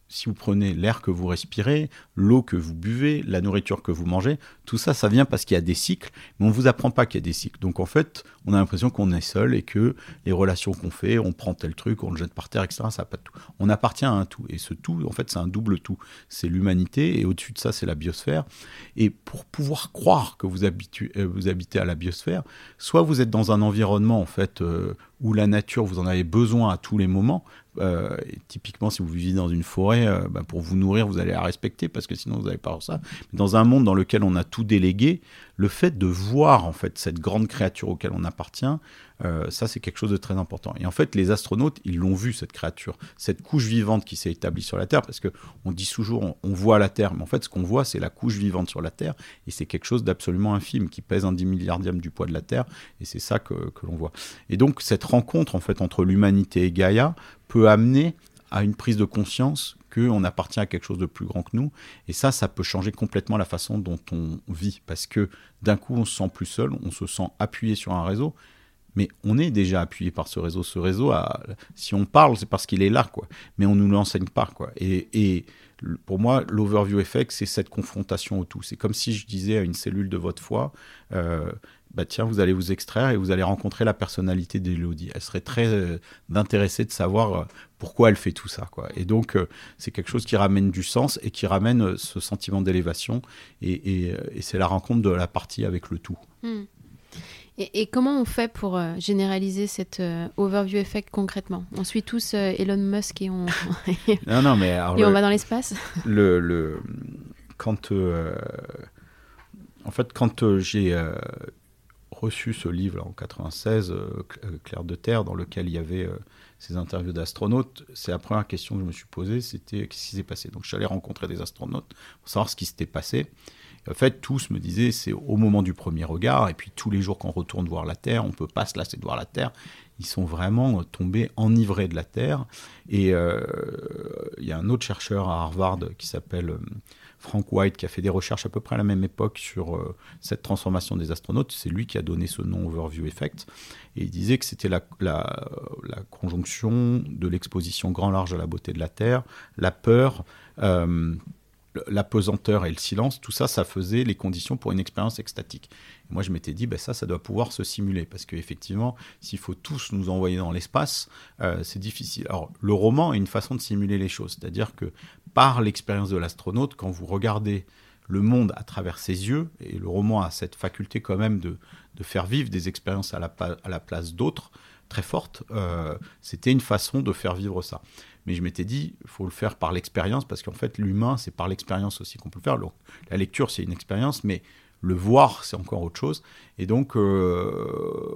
si vous prenez l'air que vous respirez, l'eau que vous buvez, la nourriture que vous mangez, tout ça, ça vient parce qu'il y a des cycles, mais on ne vous apprend pas qu'il y a des cycles. Donc en fait, on a l'impression qu'on est seul et que les relations qu'on fait, on prend tel truc, on le jette par terre, etc., ça n'a pas de tout. On appartient à un tout. Et ce tout, en fait, c'est un double tout. C'est l'humanité et au-dessus de ça, c'est la biosphère. Et pour pouvoir croire que vous, euh, vous habitez à la biosphère, soit vous êtes dans un environnement, en fait, euh, où la nature, vous en avez besoin à tous les moments, euh, typiquement, si vous vivez dans une forêt, euh, bah, pour vous nourrir, vous allez la respecter parce que sinon vous n'avez pas ça. Mais dans un monde dans lequel on a tout délégué, le fait de voir en fait cette grande créature auquel on appartient, euh, ça c'est quelque chose de très important. Et en fait, les astronautes, ils l'ont vu cette créature, cette couche vivante qui s'est établie sur la Terre, parce que on dit toujours on, voit la Terre, mais en fait, ce qu'on voit, c'est la couche vivante sur la Terre, et c'est quelque chose d'absolument infime qui pèse un 10 milliardième du poids de la Terre, et c'est ça que, que l'on voit. Et donc cette rencontre en fait entre l'humanité et Gaïa peut amener à une prise de conscience qu'on appartient à quelque chose de plus grand que nous. Et ça, ça peut changer complètement la façon dont on vit. Parce que d'un coup, on se sent plus seul, on se sent appuyé sur un réseau. Mais on est déjà appuyé par ce réseau. Ce réseau, si on parle, c'est parce qu'il est là, quoi. Mais on ne nous l'enseigne pas, quoi. Et, pour moi, l'overview effect, c'est cette confrontation au tout. C'est comme si je disais à une cellule de votre foi, euh, bah tiens, vous allez vous extraire et vous allez rencontrer la personnalité d'Elodie. Elle serait très euh, intéressée de savoir euh, pourquoi elle fait tout ça. Quoi. Et donc, euh, c'est quelque chose qui ramène du sens et qui ramène ce sentiment d'élévation. Et, c'est la rencontre de la partie avec le tout. Hmm. Et, comment on fait pour généraliser cet overview effect concrètement? On suit tous Elon Musk et on, non, non, mais et on va dans l'espace? le, le, Quand. en fait, quand j'ai reçu ce livre en 96, euh, euh, Claire de Terre, dans lequel il y avait euh, ces interviews d'astronautes, c'est la première question que je me suis posée, c'était qu'est-ce qui s'est passé? Donc je suis allé rencontrer des astronautes pour savoir ce qui s'était passé. en fait, tous me disaient, c'est au moment du premier regard, et puis tous les jours qu'on retourne voir la Terre, on ne peut pas se lasser de voir la Terre. Ils sont vraiment tombés enivrés de la Terre. Et il y a un autre chercheur à Harvard qui s'appelle Frank White, qui a fait des recherches à peu près à la même époque sur euh, cette transformation des astronautes. C'est lui qui a donné ce nom Overview Effect. Et il disait que c'était la, conjonction de l'exposition grand large à la beauté de la Terre, la peur, euh, la pesanteur et le silence, tout ça, ça faisait les conditions pour une expérience extatique. moi, je m'étais dit, ben ça, ça doit pouvoir se simuler, parce qu'effectivement, s'il faut tous nous envoyer dans l'espace, euh, c'est difficile. Alors, le roman est une façon de simuler les choses, c'est-à-dire que par l'expérience de l'astronaute, quand vous regardez le monde à travers ses yeux, et le roman a cette faculté quand même de, faire vivre des expériences à la, place d'autres, très fortes, euh, c'était une façon de faire vivre ça. Mais je m'étais dit, il faut le faire par l'expérience, parce qu'en fait, l'humain, c'est par l'expérience aussi qu'on peut le faire. la lecture, c'est une expérience, mais le voir, c'est encore autre chose. Et donc, euh,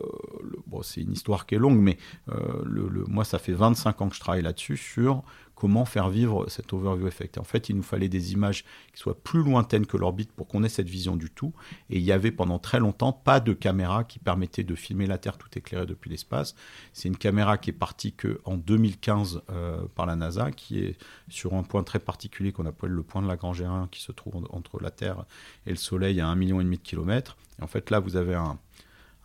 c'est une histoire qui est longue, mais euh, le, moi, ça fait 25 ans que je travaille là-dessus, sur comment faire vivre cet overview effect. en fait, il nous fallait des images qui soient plus lointaines que l'orbite pour qu'on ait cette vision du tout. Et il y avait pendant très longtemps pas de caméra qui permettait de filmer la Terre tout éclairée depuis l'espace. C'est une caméra qui est partie que en 2015 euh, par la NASA, qui est sur un point très particulier qu'on appelle le point de Lagrange 1, qui se trouve entre la Terre et le Soleil à un million et demi de kilomètres. Et en fait, là, vous avez un,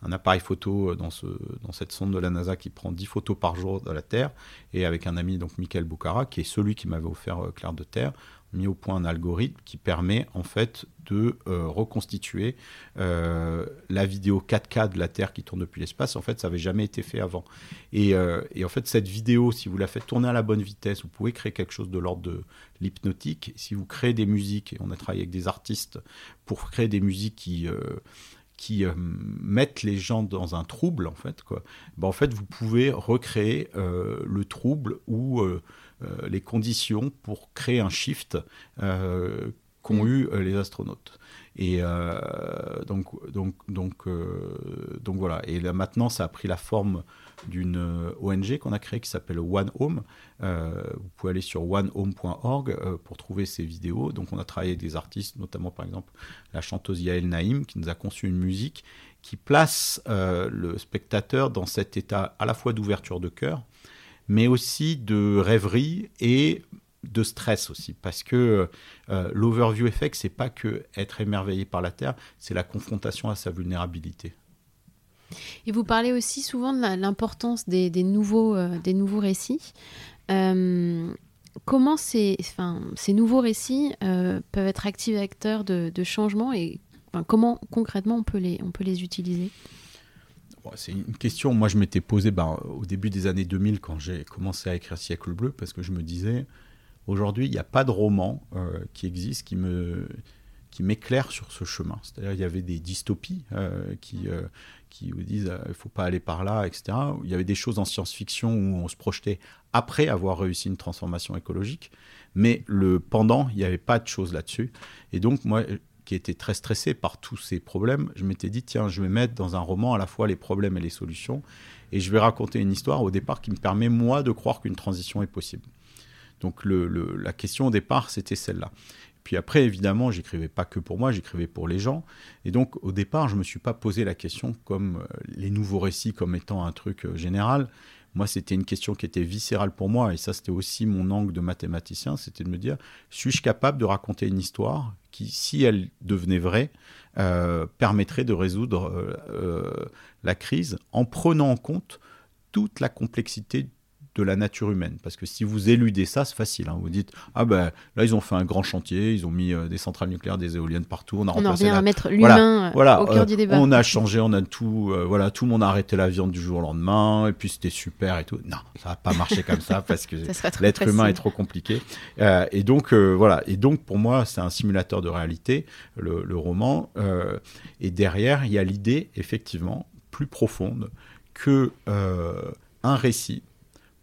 un appareil photo euh, dans, ce, dans cette sonde de la NASA qui prend 10 photos par jour de la Terre, et avec un ami, donc Michael Boucara, qui est celui qui m'avait offert euh, Claire de Terre, mis au point un algorithme qui permet en fait de euh, reconstituer la vidéo 4K de la Terre qui tourne depuis l'espace. En fait, ça n'avait jamais été fait avant. Et, et, en fait, cette vidéo, si vous la faites tourner à la bonne vitesse, vous pouvez créer quelque chose de l'ordre de l'hypnotique. Si vous créez des musiques, et on a travaillé avec des artistes pour créer des musiques qui qui euh, mettent les gens dans un trouble, en fait, quoi, ben, en fait, vous pouvez recréer euh, le trouble ou euh, les conditions pour créer un shift qu'ont mm. eu les astronautes. Et donc, donc, donc, donc voilà. Et là, maintenant, ça a pris la forme d'une euh, ONG qu'on a créée qui s'appelle One Home. Euh, vous pouvez aller sur onehome.org euh, pour trouver ces vidéos. Donc on a travaillé avec des artistes, notamment par exemple la chanteuse Yael Naïm qui nous a conçu une musique qui place le spectateur dans cet état à la fois d'ouverture de cœur, mais aussi de rêverie et de stress aussi, parce que l'overview effect, c'est pas que être émerveillé par la Terre, c'est la confrontation à sa vulnérabilité. Et vous parlez aussi souvent de l'importance des, nouveaux, euh, des nouveaux récits. Euh, comment ces, nouveaux récits euh, peuvent être activateurs de, de changement et comment concrètement on peut les, on peut les utiliser? C'est une question, moi je m'étais posé ben, au début des années 2000 quand j'ai commencé à écrire Siècle bleu, parce que je me disais, aujourd'hui il n'y a pas de roman qui existe qui me, qui m'éclaire sur ce chemin. C'est-à-dire il y avait des dystopies qui, qui vous disent euh, il ne faut pas aller par là, etc. Il y avait des choses en science-fiction où on se projetait après avoir réussi une transformation écologique, mais le pendant, il n'y avait pas de choses là-dessus. Et donc, moi, qui étais très stressé par tous ces problèmes, je m'étais dit tiens, je vais mettre dans un roman à la fois les problèmes et les solutions, et je vais raconter une histoire au départ qui me permet, moi, de croire qu'une transition est possible. Donc le, la question au départ, c'était celle-là. Puis après, évidemment, j'écrivais pas que pour moi, j'écrivais pour les gens. Et donc, au départ, je me suis pas posé la question comme euh, les nouveaux récits comme étant un truc euh, général. Moi, c'était une question qui était viscérale pour moi, et ça, c'était aussi mon angle de mathématicien, c'était de me dire, suis-je capable de raconter une histoire qui, si elle devenait vraie, euh, permettrait de résoudre la crise en prenant en compte toute la complexité de la nature humaine. Parce que si vous éludez ça, c'est facile. Hein. Vous dites, ah ben là, ils ont fait un grand chantier, ils ont mis euh, des centrales nucléaires, des éoliennes partout. On, a on en revient à mettre l'humain voilà, au cœur du débat. On a changé, on a tout, euh, voilà, tout le monde a arrêté la viande du jour au lendemain, et puis c'était super et tout. Non, ça va pas marcher comme ça parce que l'être humain est trop compliqué. Euh, et donc, voilà. Et donc, pour moi, c'est un simulateur de réalité, le, le roman. et derrière, il y a l'idée, effectivement, plus profonde que un récit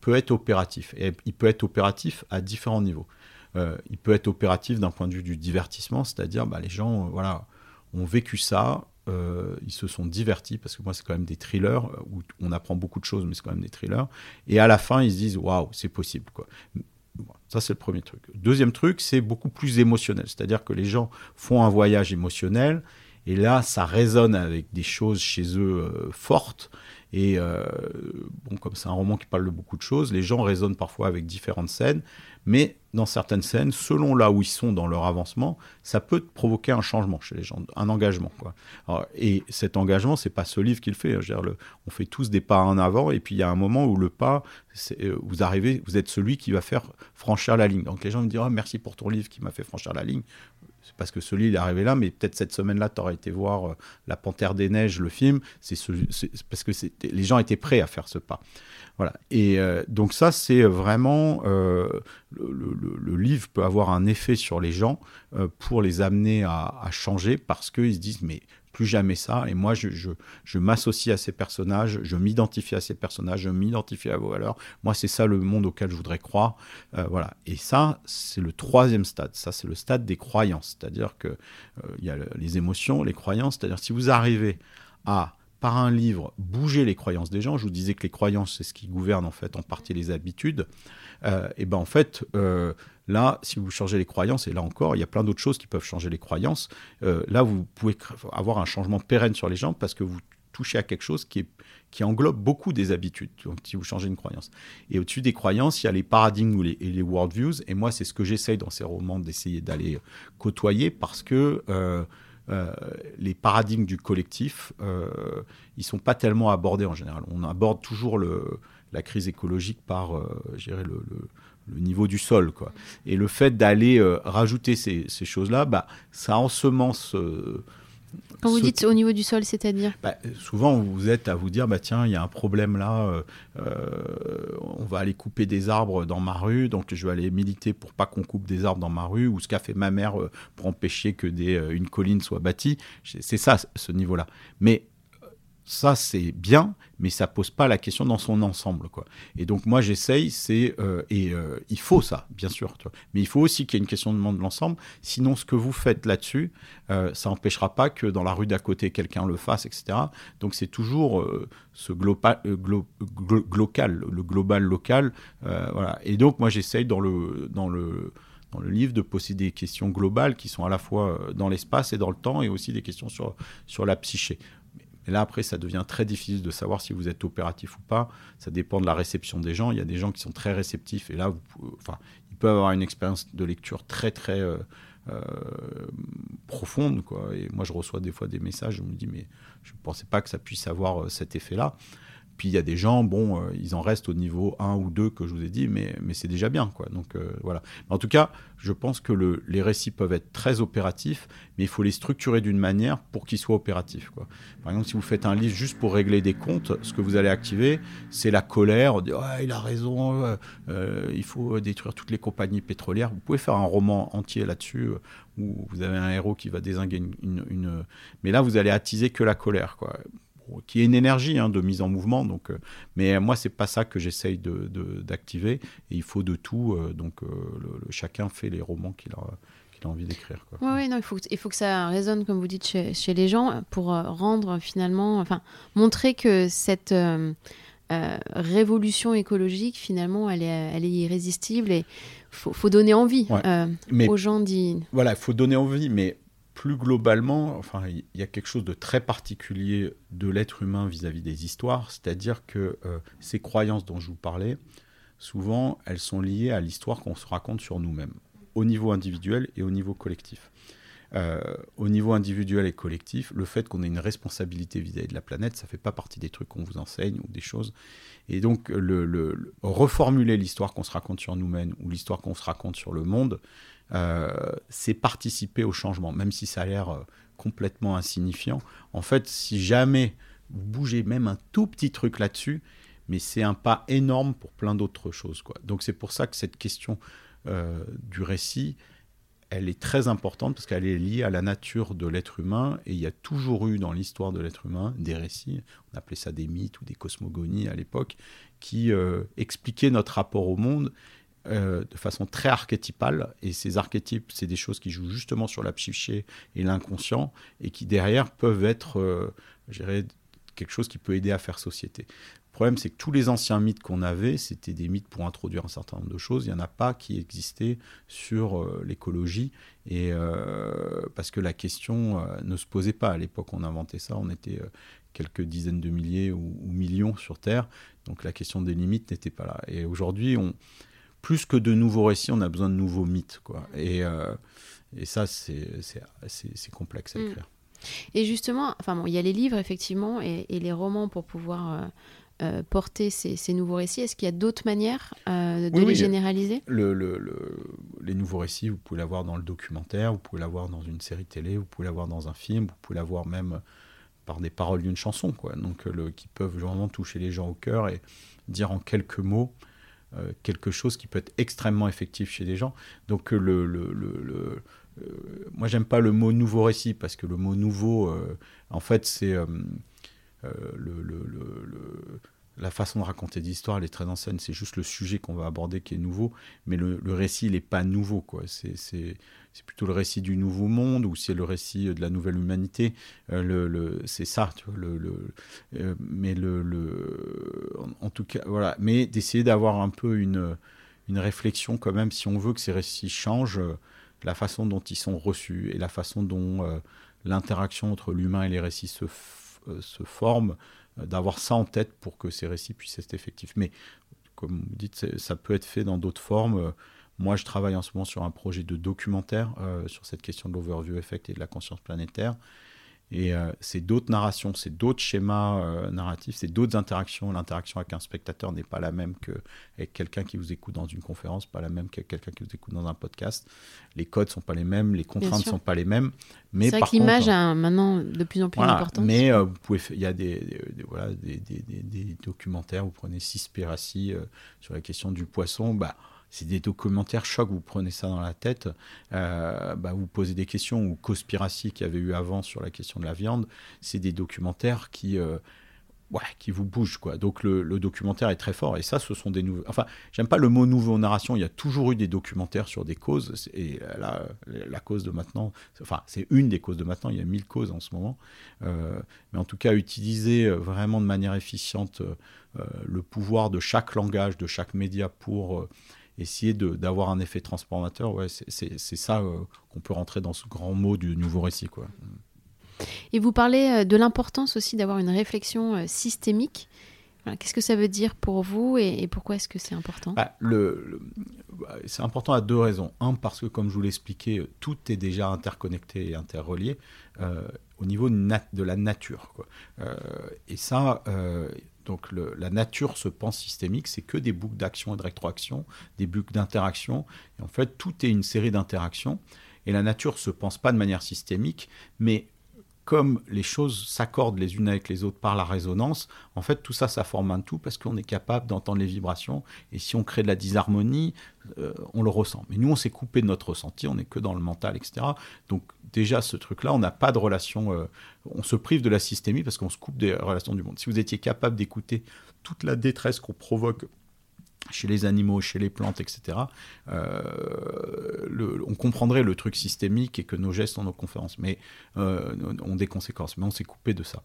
peut être opératif. Et il peut être opératif à différents niveaux. Euh, il peut être opératif d'un point de vue du divertissement, c'est-à-dire bah, les gens euh, voilà, ont vécu ça, euh, ils se sont divertis, parce que moi c'est quand même des thrillers, où on apprend beaucoup de choses, mais c'est quand même des thrillers, et à la fin ils se disent waouh, c'est possible. Quoi. Ça, c'est le premier truc. Deuxième truc, c'est beaucoup plus émotionnel. C'est-à-dire que les gens font un voyage émotionnel, et là, ça résonne avec des choses chez eux fortes. Et euh, comme c'est un roman qui parle de beaucoup de choses, les gens raisonnent parfois avec différentes scènes, mais dans certaines scènes, selon là où ils sont dans leur avancement, ça peut provoquer un changement chez les gens, un engagement. Et cet engagement, c'est pas ce livre qui le fait. Hein. on fait tous des pas en avant, et puis il y a un moment où le pas, euh, vous arrivez, vous êtes celui qui va faire franchir la ligne. Donc les gens me diront ah, merci pour ton livre qui m'a fait franchir la ligne parce que ce livre est arrivé là, mais peut-être cette semaine-là, tu aurais été voir euh, La Panthère des Neiges, le film. C'est parce que les gens étaient prêts à faire ce pas. Voilà. Et euh, donc ça, c'est vraiment euh, le, livre peut avoir un effet sur les gens pour les amener à, à changer parce qu'ils se disent mais plus jamais ça. Et moi, je, je, m'associe à ces personnages, je m'identifie à ces personnages, je m'identifie à vos valeurs. Moi, c'est ça le monde auquel je voudrais croire. Euh, voilà. Et ça, c'est le troisième stade. Ça, c'est le stade des croyances. C'est-à-dire que euh, il y a les émotions, les croyances. C'est-à-dire si vous arrivez à par un livre bouger les croyances des gens. Je vous disais que les croyances, c'est ce qui gouverne en fait en partie les habitudes. Euh, et ben en fait, là, si vous changez les croyances, et là encore, il y a plein d'autres choses qui peuvent changer les croyances. Euh, là, vous pouvez avoir un changement pérenne sur les gens parce que vous touchez à quelque chose qui, englobe beaucoup des habitudes, donc si vous changez une croyance. Et au-dessus des croyances, il y a les paradigmes les, et les worldviews. Et moi, c'est ce que j'essaye dans ces romans d'essayer d'aller côtoyer parce que euh, les paradigmes du collectif, euh, ils sont pas tellement abordés en général. On aborde toujours la crise écologique par, euh, le, le, niveau du sol. Quoi. Et le fait d'aller euh, rajouter ces, ces choses-là, bah, ça ensemence quand vous dites au niveau du sol, c'est-à-dire? Bah, Souvent, vous êtes à vous dire, bah, tiens, il y a un problème là, euh, euh, on va aller couper des arbres dans ma rue, donc je vais aller militer pour pas qu'on coupe des arbres dans ma rue, ou ce qu'a fait ma mère euh, pour empêcher que des, une colline soit bâtie. C'est ça, ce niveau-là. Mais ça c'est bien, mais ça pose pas la question dans son ensemble, quoi. Et donc moi j'essaye, c'est euh, et euh, il faut ça, bien sûr, mais il faut aussi qu'il y ait une question de l'ensemble. Sinon, ce que vous faites là-dessus, euh, ça n'empêchera pas que dans la rue d'à côté quelqu'un le fasse, etc. Donc c'est toujours ce global, local, le global local, voilà. Et donc moi j'essaye dans le dans le dans le livre de poser des questions globales qui sont à la fois dans l'espace et dans le temps et aussi des questions sur, sur la psyché. Et là, après, ça devient très difficile de savoir si vous êtes opératif ou pas. Ça dépend de la réception des gens. Il y a des gens qui sont très réceptifs. Et là, vous, enfin, ils peuvent avoir une expérience de lecture très, très euh, euh, profonde. Quoi. Et moi, je reçois des fois des messages. Je me dis, mais je ne pensais pas que ça puisse avoir euh, cet effet-là. Puis il y a des gens, bon, euh, ils en restent au niveau 1 ou 2 que je vous ai dit, mais, c'est déjà bien. Quoi. Donc euh, voilà. En tout cas, je pense que le, les récits peuvent être très opératifs, mais il faut les structurer d'une manière pour qu'ils soient opératifs. Quoi. Par exemple, si vous faites un livre juste pour régler des comptes, ce que vous allez activer, c'est la colère, de ah, il a raison, euh, il faut détruire toutes les compagnies pétrolières. Vous pouvez faire un roman entier là-dessus où vous avez un héros qui va désinguer une, une, une... Mais là, vous allez attiser que la colère. Quoi qui est une énergie hein, de mise en mouvement. Donc, euh, mais moi, c'est pas ça que j'essaye d'activer. De, et il faut de tout. Euh, donc, euh, le, chacun fait les romans qu'il a, qu'il a envie d'écrire. Oui, non, il faut, il faut que ça résonne, comme vous dites, chez, chez les gens pour rendre finalement, enfin, montrer que cette révolution écologique, finalement, elle est, elle est irrésistible et faut, faut donner envie aux gens d'y. Voilà, il faut donner envie, mais plus globalement, il y a quelque chose de très particulier de l'être humain vis-à-vis des histoires, c'est-à-dire que euh, ces croyances dont je vous parlais, souvent, elles sont liées à l'histoire qu'on se raconte sur nous-mêmes, au niveau individuel et au niveau collectif. Euh, au niveau individuel et collectif, le fait qu'on ait une responsabilité vis-à-vis de la planète, ça fait pas partie des trucs qu'on vous enseigne ou des choses. Et donc, le reformuler l'histoire qu'on se raconte sur nous-mêmes ou l'histoire qu'on se raconte sur le monde, c'est participer au changement, même si ça a l'air euh, complètement insignifiant. En fait, si jamais vous bougez même un tout petit truc là-dessus, mais c'est un pas énorme pour plein d'autres choses. Quoi. Donc c'est pour ça que cette question euh, du récit, elle est très importante parce qu'elle est liée à la nature de l'être humain et il y a toujours eu dans l'histoire de l'être humain des récits, on appelait ça des mythes ou des cosmogonies à l'époque, qui expliquaient notre rapport au monde euh, de façon très archétypale. Et ces archétypes, c'est des choses qui jouent justement sur la psyché et l'inconscient et qui derrière peuvent être, euh, quelque chose qui peut aider à faire société. Le problème, c'est que tous les anciens mythes qu'on avait, c'était des mythes pour introduire un certain nombre de choses. Il n'y en a pas qui existaient sur euh, l'écologie, et parce que la question ne se posait pas. À l'époque, on inventait ça, on était quelques dizaines de milliers ou, ou, millions sur Terre, donc la question des limites n'était pas là. Et aujourd'hui, on, plus que de nouveaux récits, on a besoin de nouveaux mythes. Quoi. Et, euh, et ça, c'est complexe à mm. écrire. Et justement, enfin bon, il y a les livres, effectivement, et, les romans pour pouvoir euh, euh, porter ces, ces, nouveaux récits. Est-ce qu'il y a d'autres manières de les généraliser? le, le, Les nouveaux récits, vous pouvez l'avoir dans le documentaire, vous pouvez l'avoir dans une série télé, vous pouvez l'avoir dans un film, vous pouvez l'avoir même par des paroles d'une chanson, quoi. Donc, le, qui peuvent vraiment toucher les gens au cœur et dire en quelques mots quelque chose qui peut être extrêmement effectif chez des gens. Donc euh, le, le, le, euh, moi j'aime pas le mot nouveau récit parce que le mot nouveau, en fait, c'est le, la façon de raconter des histoires, elle est très ancienne. C'est juste le sujet qu'on va aborder qui est nouveau, mais le, récit, il n'est pas nouveau. quoi. C'est plutôt le récit du nouveau monde ou c'est le récit de la nouvelle humanité. Euh, le, c'est ça, tu vois. Le, euh, mais le, en, tout cas, voilà. Mais d'essayer d'avoir un peu une, une réflexion quand même, si on veut que ces récits changent, la façon dont ils sont reçus et la façon dont l'interaction entre l'humain et les récits se, se forme euh, d'avoir ça en tête pour que ces récits puissent être effectifs. Mais comme vous dites, ça peut être fait dans d'autres formes. Euh, moi, je travaille en ce moment sur un projet de documentaire euh, sur cette question de l'overview effect et de la conscience planétaire. Et euh, c'est d'autres narrations, c'est d'autres schémas euh, narratifs, c'est d'autres interactions. L'interaction avec un spectateur n'est pas la même qu'avec quelqu'un qui vous écoute dans une conférence, pas la même qu'avec quelqu'un qui vous écoute dans un podcast. Les codes sont pas les mêmes, les contraintes ne sont pas les mêmes. Mais c'est vrai que l'image a maintenant de plus en plus d'importance. Mais euh, vous pouvez, il y a des, voilà, des, des, des, documentaires. Vous prenez Cispiracy sur la question du poisson. Bah, c'est des documentaires chocs, vous prenez ça dans la tête, euh, bah, vous posez des questions, ou Cospiracy qui avait eu avant sur la question de la viande, c'est des documentaires qui, euh, ouais, qui vous bougent. Quoi. Donc le, documentaire est très fort, et ça, ce sont des nouveaux... Enfin, j'aime pas le mot nouveau narration, il y a toujours eu des documentaires sur des causes, et là, la cause de maintenant, enfin, c'est une des causes de maintenant, il y a mille causes en ce moment, euh, mais en tout cas, utiliser vraiment de manière efficiente le pouvoir de chaque langage, de chaque média pour essayer d'avoir un effet transformateur, ouais, c'est ça euh, qu'on peut rentrer dans ce grand mot du nouveau récit. Quoi. Et vous parlez euh, de l'importance aussi d'avoir une réflexion euh, systémique. Qu'est-ce que ça veut dire pour vous et, pourquoi est-ce que c'est important? Bah, le, bah, C'est important à deux raisons. Un, parce que comme je vous l'expliquais, tout est déjà interconnecté et interrelié au niveau de, la nature. Quoi. et ça, donc la nature se pense systémique, c'est que des boucles d'action et de rétroaction, des boucles d'interaction. En fait, tout est une série d'interactions. Et la nature se pense pas de manière systémique, mais comme les choses s'accordent les unes avec les autres par la résonance, en fait, tout ça, ça forme un tout parce qu'on est capable d'entendre les vibrations. Et si on crée de la disharmonie, euh, on le ressent. Mais nous, on s'est coupé de notre ressenti, on n'est que dans le mental, etc. Donc, déjà, ce truc-là, on n'a pas de relation. Euh, on se prive de la systémie parce qu'on se coupe des relations du monde. Si vous étiez capable d'écouter toute la détresse qu'on provoque chez les animaux, chez les plantes, etc., euh, on comprendrait le truc systémique et que nos gestes ont nos conférences, mais euh, ont des conséquences. Mais on s'est coupé de ça.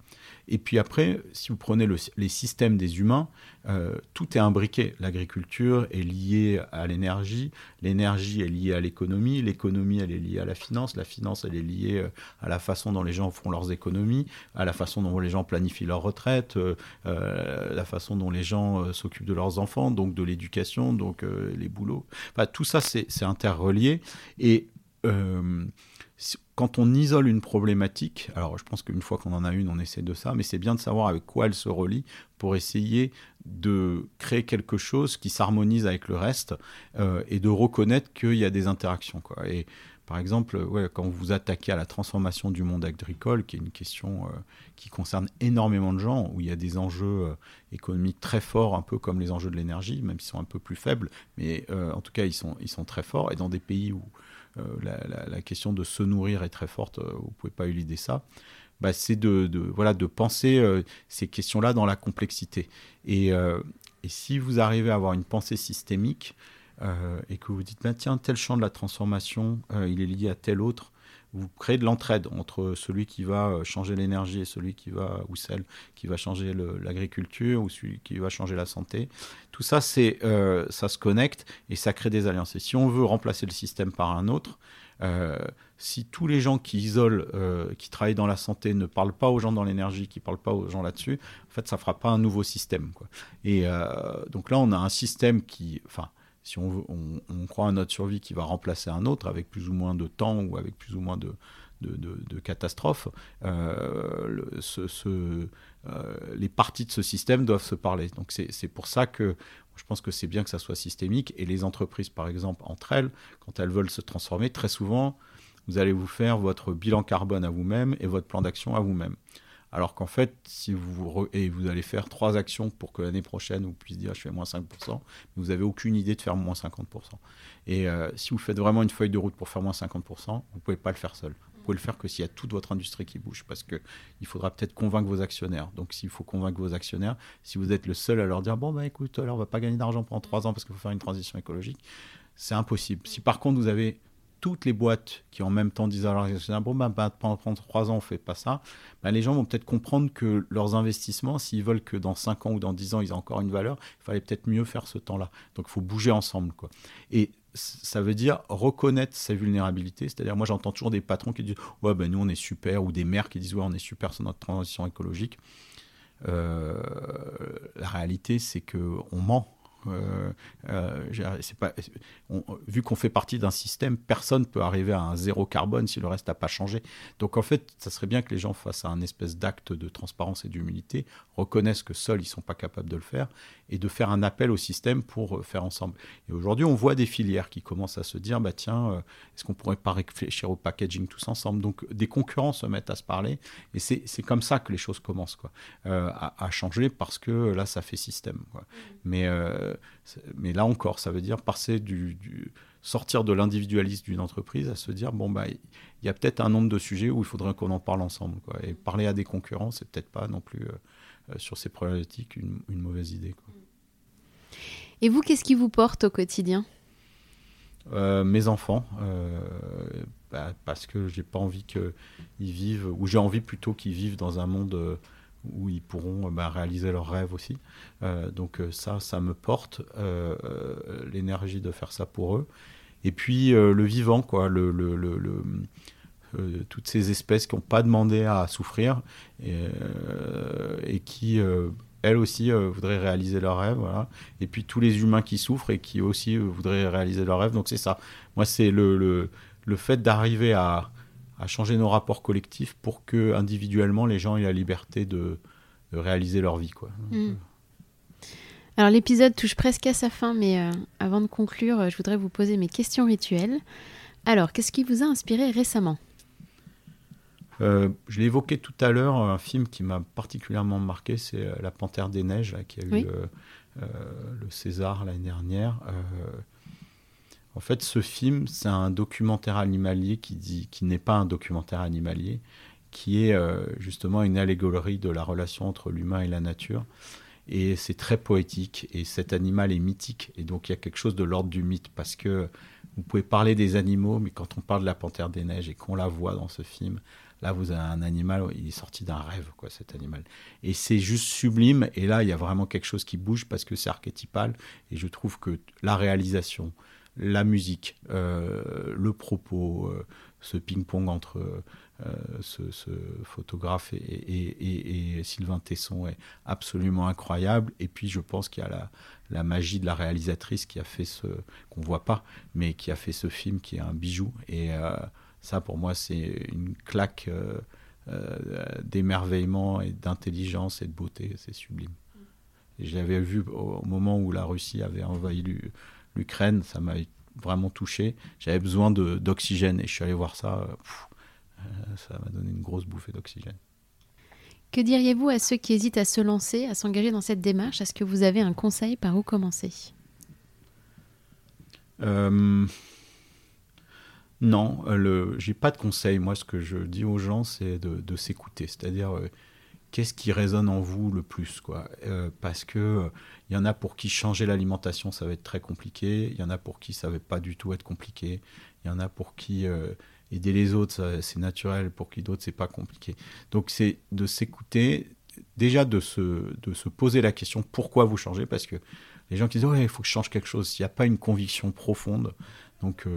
Et puis après, si vous prenez les systèmes des humains, euh, tout est imbriqué. L'agriculture est liée à l'énergie, l'énergie est liée à l'économie, l'économie elle est liée à la finance, la finance elle est liée à la façon dont les gens font leurs économies, à la façon dont les gens planifient leur retraite, la façon dont les gens s'occupent de leurs enfants, donc de l'éducation, donc euh, les boulots. tout ça, c'est interrelié. Et euh, quand on isole une problématique, alors je pense qu'une fois qu'on en a une, on essaie de ça, mais c'est bien de savoir avec quoi elle se relie pour essayer de créer quelque chose qui s'harmonise avec le reste euh, et de reconnaître qu'il y a des interactions. Et par exemple, quand vous attaquez à la transformation du monde agricole, qui est une question euh, qui concerne énormément de gens, où il y a des enjeux euh, économiques très forts, un peu comme les enjeux de l'énergie, même s'ils sont un peu plus faibles, mais en tout cas, ils sont très forts. Et dans des pays où la, question de se nourrir est très forte, vous ne pouvez pas éluder ça. Bah, c'est de, voilà, de penser ces questions-là dans la complexité. Et, si vous arrivez à avoir une pensée systémique, euh, et que vous dites, ben, tiens, tel champ de la transformation, euh, il est lié à tel autre, vous créez de l'entraide entre celui qui va euh, changer l'énergie et celui qui va, ou celle qui va changer l'agriculture, ou celui qui va changer la santé. Tout ça, c'est, ça se connecte et ça crée des alliances. Et si on veut remplacer le système par un autre, si tous les gens qui isolent, qui travaillent dans la santé, ne parlent pas aux gens dans l'énergie, qui ne parlent pas aux gens là-dessus, en fait, ça ne fera pas un nouveau système. Et donc là, on a un système qui, enfin, si on, croit à notre survie qui va remplacer un autre avec plus ou moins de temps ou avec plus ou moins de, de, catastrophes, euh, euh, les parties de ce système doivent se parler. Donc c'est pour ça que je pense que c'est bien que ça soit systémique. Et les entreprises, par exemple, entre elles, quand elles veulent se transformer, très souvent, vous allez vous faire votre bilan carbone à vous-même et votre plan d'action à vous-même. Alors qu'en fait, si vous, et vous allez faire trois actions pour que l'année prochaine, vous puissiez dire je fais moins 5%, mais vous n'avez aucune idée de faire moins 50%. Et euh, si vous faites vraiment une feuille de route pour faire moins 50%, vous ne pouvez pas le faire seul. Vous pouvez le faire que s'il y a toute votre industrie qui bouge, parce que il faudra peut-être convaincre vos actionnaires. Donc, s'il faut convaincre vos actionnaires, si vous êtes le seul à leur dire bon bah écoute, alors on va pas gagner d'argent pendant trois ans parce qu'il faut faire une transition écologique, c'est impossible. Si par contre vous avez toutes les boîtes qui en même temps disent à actionnaires bon bah pendant trois ans on fait pas ça, bah, les gens vont peut-être comprendre que leurs investissements, s'ils veulent que dans cinq ans ou dans dix ans ils aient encore une valeur, il fallait peut-être mieux faire ce temps-là. Donc il faut bouger ensemble quoi. Et ça veut dire reconnaître ses vulnérabilités. C'est-à-dire, moi, j'entends toujours des patrons qui disent Ouais, ben nous, on est super, ou des maires qui disent Ouais, on est super sur notre transition écologique. Euh, la réalité, c'est qu'on ment. Euh, euh, vu qu'on fait partie d'un système, personne peut arriver à un zéro carbone si le reste n'a pas changé. Donc en fait, ça serait bien que les gens fassent un espèce d'acte de transparence et d'humilité, reconnaissent que seuls ils sont pas capables de le faire, et de faire un appel au système pour euh, faire ensemble. Et aujourd'hui, on voit des filières qui commencent à se dire, bah tiens, est-ce qu'on pourrait pas réfléchir au packaging tous ensemble? Donc des concurrents se mettent à se parler, et c'est comme ça que les choses commencent quoi, à, à, changer parce que là, ça fait système. Quoi. Mmh. Mais mais là encore, ça veut dire passer du, sortir de l'individualisme d'une entreprise à se dire bon bah il y a peut-être un nombre de sujets où il faudrait qu'on en parle ensemble quoi. et parler à des concurrents c'est peut-être pas non plus euh, euh, sur ces problématiques une, mauvaise idée quoi. Et vous qu'est-ce qui vous porte au quotidien? Euh, Mes enfants bah, parce que j'ai pas envie qu'ils vivent ou j'ai envie plutôt qu'ils vivent dans un monde où ils pourront bah, réaliser leurs rêves aussi. Euh, donc euh, ça, ça me porte euh, l'énergie de faire ça pour eux. Et puis le vivant, quoi, le, toutes ces espèces qui n'ont pas demandé à souffrir et qui, elles aussi, voudraient réaliser leurs rêves. Voilà. Et puis tous les humains qui souffrent et qui aussi voudraient réaliser leurs rêves. Donc c'est ça. Moi, c'est le, le, fait d'arriver à à changer nos rapports collectifs pour que individuellement les gens aient la liberté de, réaliser leur vie. Quoi. Hmm. Alors l'épisode touche presque à sa fin, mais euh, avant de conclure, je voudrais vous poser mes questions rituelles. Alors, qu'est-ce qui vous a inspiré récemment? Euh, je l'ai évoqué tout à l'heure, un film qui m'a particulièrement marqué, c'est euh, La Panthère des Neiges, qui a eu le César l'année dernière. En fait, ce film, c'est un documentaire animalier qui, dit, qui n'est pas un documentaire animalier, qui est euh, justement une allégorie de la relation entre l'humain et la nature. Et c'est très poétique, et cet animal est mythique, et donc il y a quelque chose de l'ordre du mythe, parce que vous pouvez parler des animaux, mais quand on parle de la panthère des neiges et qu'on la voit dans ce film, là vous avez un animal, il est sorti d'un rêve, quoi, cet animal. Et c'est juste sublime, et là il y a vraiment quelque chose qui bouge parce que c'est archétypal, et je trouve que la réalisation, la musique, euh, le propos, euh, ce ping-pong entre euh, ce, photographe et, Sylvain Tesson est absolument incroyable. Et puis je pense qu'il y a la, magie de la réalisatrice qui a fait ce qu'on voit pas, mais qui a fait ce film qui est un bijou. Et ça, pour moi, c'est une claque d'émerveillement et d'intelligence et de beauté. C'est sublime. Et je l'avais vu au moment où la Russie avait envahi l'Ukraine, ça m'a vraiment touché. J'avais besoin d'oxygène et je suis allé voir ça. Euh, ça m'a donné une grosse bouffée d'oxygène. Que diriez-vous à ceux qui hésitent à se lancer, à s'engager dans cette démarche? Est-ce que vous avez un conseil par où commencer? Euh, Non, euh, je n'ai pas de conseil. Moi, ce que je dis aux gens, c'est de, s'écouter. C'est-à-dire, qu'est-ce qui résonne en vous le plus quoi? Euh, Parce que il euh, y en a pour qui changer l'alimentation, ça va être très compliqué. Il y en a pour qui ça va pas du tout être compliqué. Il y en a pour qui euh, aider les autres, c'est naturel. Pour qui d'autres, c'est pas compliqué. Donc c'est de s'écouter, déjà de se, de se poser la question pourquoi vous changez? Parce que les gens qui disent ouais, il faut que je change quelque chose. S'il n'y a pas une conviction profonde, donc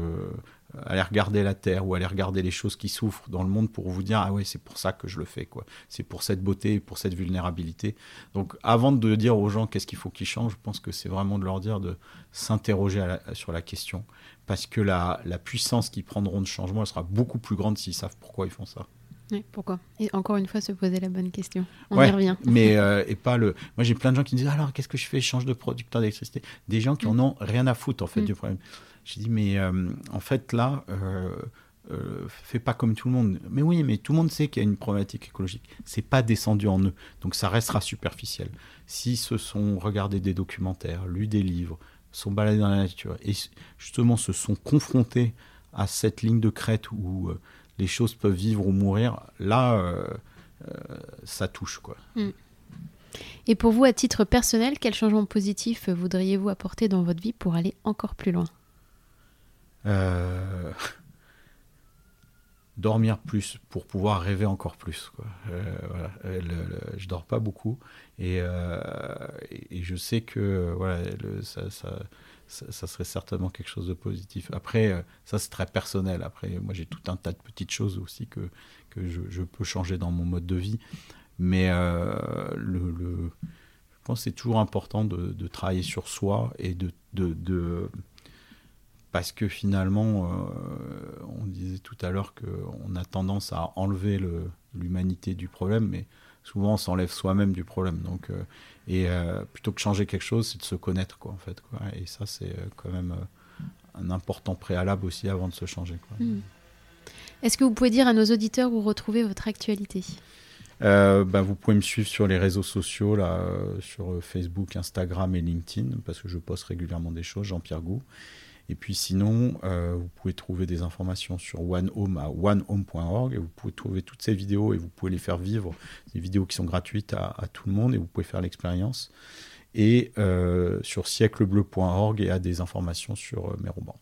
aller regarder la terre ou aller regarder les choses qui souffrent dans le monde pour vous dire ah ouais c'est pour ça que je le fais quoi c'est pour cette beauté pour cette vulnérabilité donc avant de dire aux gens qu'est-ce qu'il faut qu'ils changent je pense que c'est vraiment de leur dire de s'interroger sur la question parce que la, la puissance qu'ils prendront de changement elle sera beaucoup plus grande s'ils savent pourquoi ils font ça oui, pourquoi? Et encore une fois, se poser la bonne question. On y revient. Mais euh, et pas le. Moi, j'ai plein de gens qui me disent alors qu'est-ce que je fais? Je change de producteur d'électricité. Des gens qui en ont rien à foutre en fait mm. du problème. J'ai dit, mais euh, en fait, là, euh, euh, fais pas comme tout le monde. Mais oui, mais tout le monde sait qu'il y a une problématique écologique. C'est pas descendu en eux, donc ça restera superficiel. S'ils se sont regardés des documentaires, lu des livres, sont baladés dans la nature et justement se sont confrontés à cette ligne de crête où les choses peuvent vivre ou mourir, là, ça touche. quoi. Mm. Et pour vous, à titre personnel, quel changement positif voudriez-vous apporter dans votre vie pour aller encore plus loin? Euh, dormir plus pour pouvoir rêver encore plus. Quoi. Euh, je dors pas beaucoup et, euh, je sais que voilà, ça, ça, serait certainement quelque chose de positif. Après, ça c'est très personnel. Après, moi j'ai tout un tas de petites choses aussi que, que je, peux changer dans mon mode de vie. Mais le, je pense que c'est toujours important de, travailler sur soi et de parce que finalement, euh, on disait tout à l'heure qu'on a tendance à enlever l'humanité du problème, mais souvent on s'enlève soi-même du problème. Donc, euh, et euh, plutôt que changer quelque chose, c'est de se connaître, quoi, en fait. Quoi. Et ça, c'est quand même un important préalable aussi avant de se changer. Hmm. Est-ce que vous pouvez dire à nos auditeurs où retrouver votre actualité? Bah, vous pouvez me suivre sur les réseaux sociaux, là, sur Facebook, Instagram et LinkedIn, parce que je poste régulièrement des choses, Jean-Pierre Gou. Et puis sinon, euh, vous pouvez trouver des informations sur One Home à onehome.org et vous pouvez trouver toutes ces vidéos et vous pouvez les faire vivre, des vidéos qui sont gratuites à, tout le monde et vous pouvez faire l'expérience. Et euh, sur sièclebleu.org et à des informations sur euh, mes romans.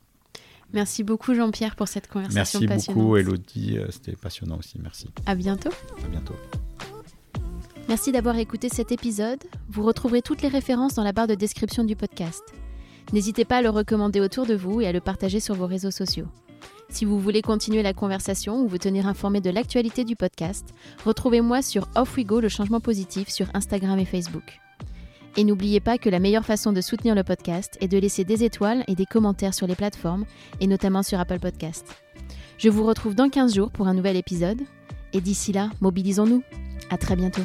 Merci beaucoup Jean-Pierre pour cette conversation Merci beaucoup Elodie, c'était passionnant aussi, merci. À bientôt. À bientôt. Merci d'avoir écouté cet épisode. Vous retrouverez toutes les références dans la barre de description du podcast. N'hésitez pas à le recommander autour de vous et à le partager sur vos réseaux sociaux. Si vous voulez continuer la conversation ou vous tenir informé de l'actualité du podcast, retrouvez-moi sur Off We Go le changement positif sur Instagram et Facebook. Et n'oubliez pas que la meilleure façon de soutenir le podcast est de laisser des étoiles et des commentaires sur les plateformes, et notamment sur Apple Podcast. Je vous retrouve dans 15 jours pour un nouvel épisode, et d'ici là, mobilisons-nous. À très bientôt.